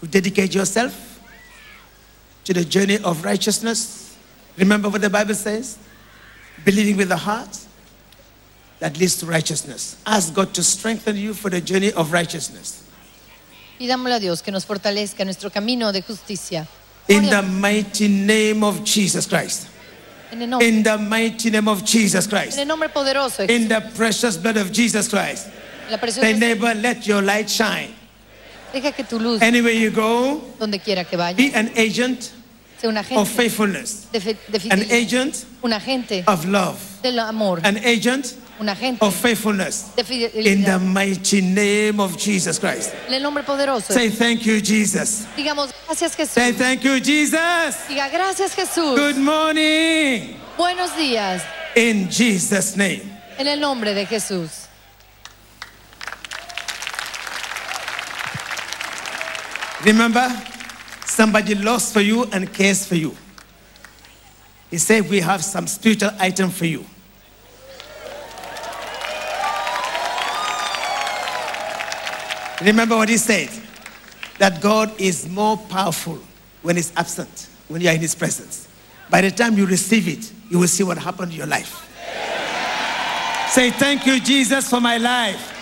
S1: to dedicate yourself to the journey of righteousness. Remember what the Bible says? Believing with the heart that leads to righteousness. Ask God to strengthen you for the journey of righteousness.
S2: Pidámosle a Dios que nos fortalezca nuestro camino de justicia.
S1: In the mighty name of Jesus Christ.
S2: En,
S1: In the mighty name of Jesus
S2: en
S1: Christ.
S2: el nombre poderoso
S1: In the precious blood of Jesus Christ.
S2: preciosa.
S1: neighbor, let your light shine.
S2: Deja que tu luz,
S1: Anywhere you go,
S2: donde quiera que vaya,
S1: be an agent of faithfulness,
S2: de, fe- de
S1: an agent
S2: un agente
S1: of love,
S2: del amor,
S1: an agent
S2: un agente
S1: of faithfulness.
S2: de
S1: In the mighty name of Jesus Christ.
S2: En el nombre poderoso.
S1: Say thank you, Jesus.
S2: Digamos, gracias
S1: Say thank you, Jesus.
S2: Diga, gracias Jesús.
S1: Good morning.
S2: Buenos días.
S1: In Jesus' name.
S2: En el nombre de Jesús.
S1: Remember, somebody lost for you and cares for you. He said, We have some spiritual item for you. Remember what he said that God is more powerful when he's absent, when you are in his presence. By the time you receive it, you will see what happened to your life. Say, Thank you, Jesus, for my life.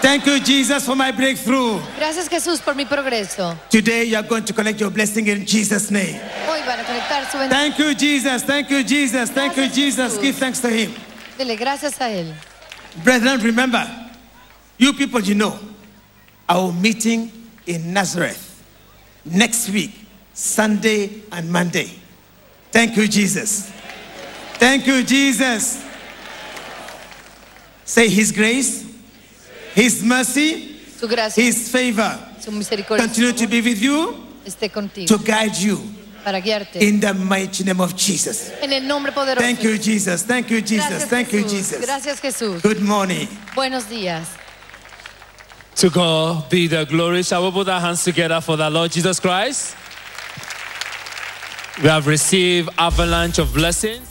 S1: Thank you, Jesus, for my breakthrough.
S2: Gracias Jesús por mi progreso.
S1: Today you are going to collect your blessing in Jesus' name.
S2: Hoy van a su bendición.
S1: Thank you, Jesus. Thank you, Jesus. Thank you, Jesus.
S2: Jesús.
S1: Give thanks to Him.
S2: Dele gracias a Él.
S1: Brethren, remember, you people you know, our meeting in Nazareth next week, Sunday and Monday. Thank you, Jesus. Thank you, Jesus. Say His grace, His mercy, His favor continue to be with you to guide you in the mighty name of Jesus.
S2: En el nombre poderoso.
S1: Thank you, Jesus. Thank you, Jesus.
S2: Gracias,
S1: Thank you, Jesus.
S2: Gracias Jesús.
S1: Good morning.
S2: Buenos días.
S3: To God be the glory. Shall we put our hands together for the Lord Jesus Christ? We have received avalanche of blessings.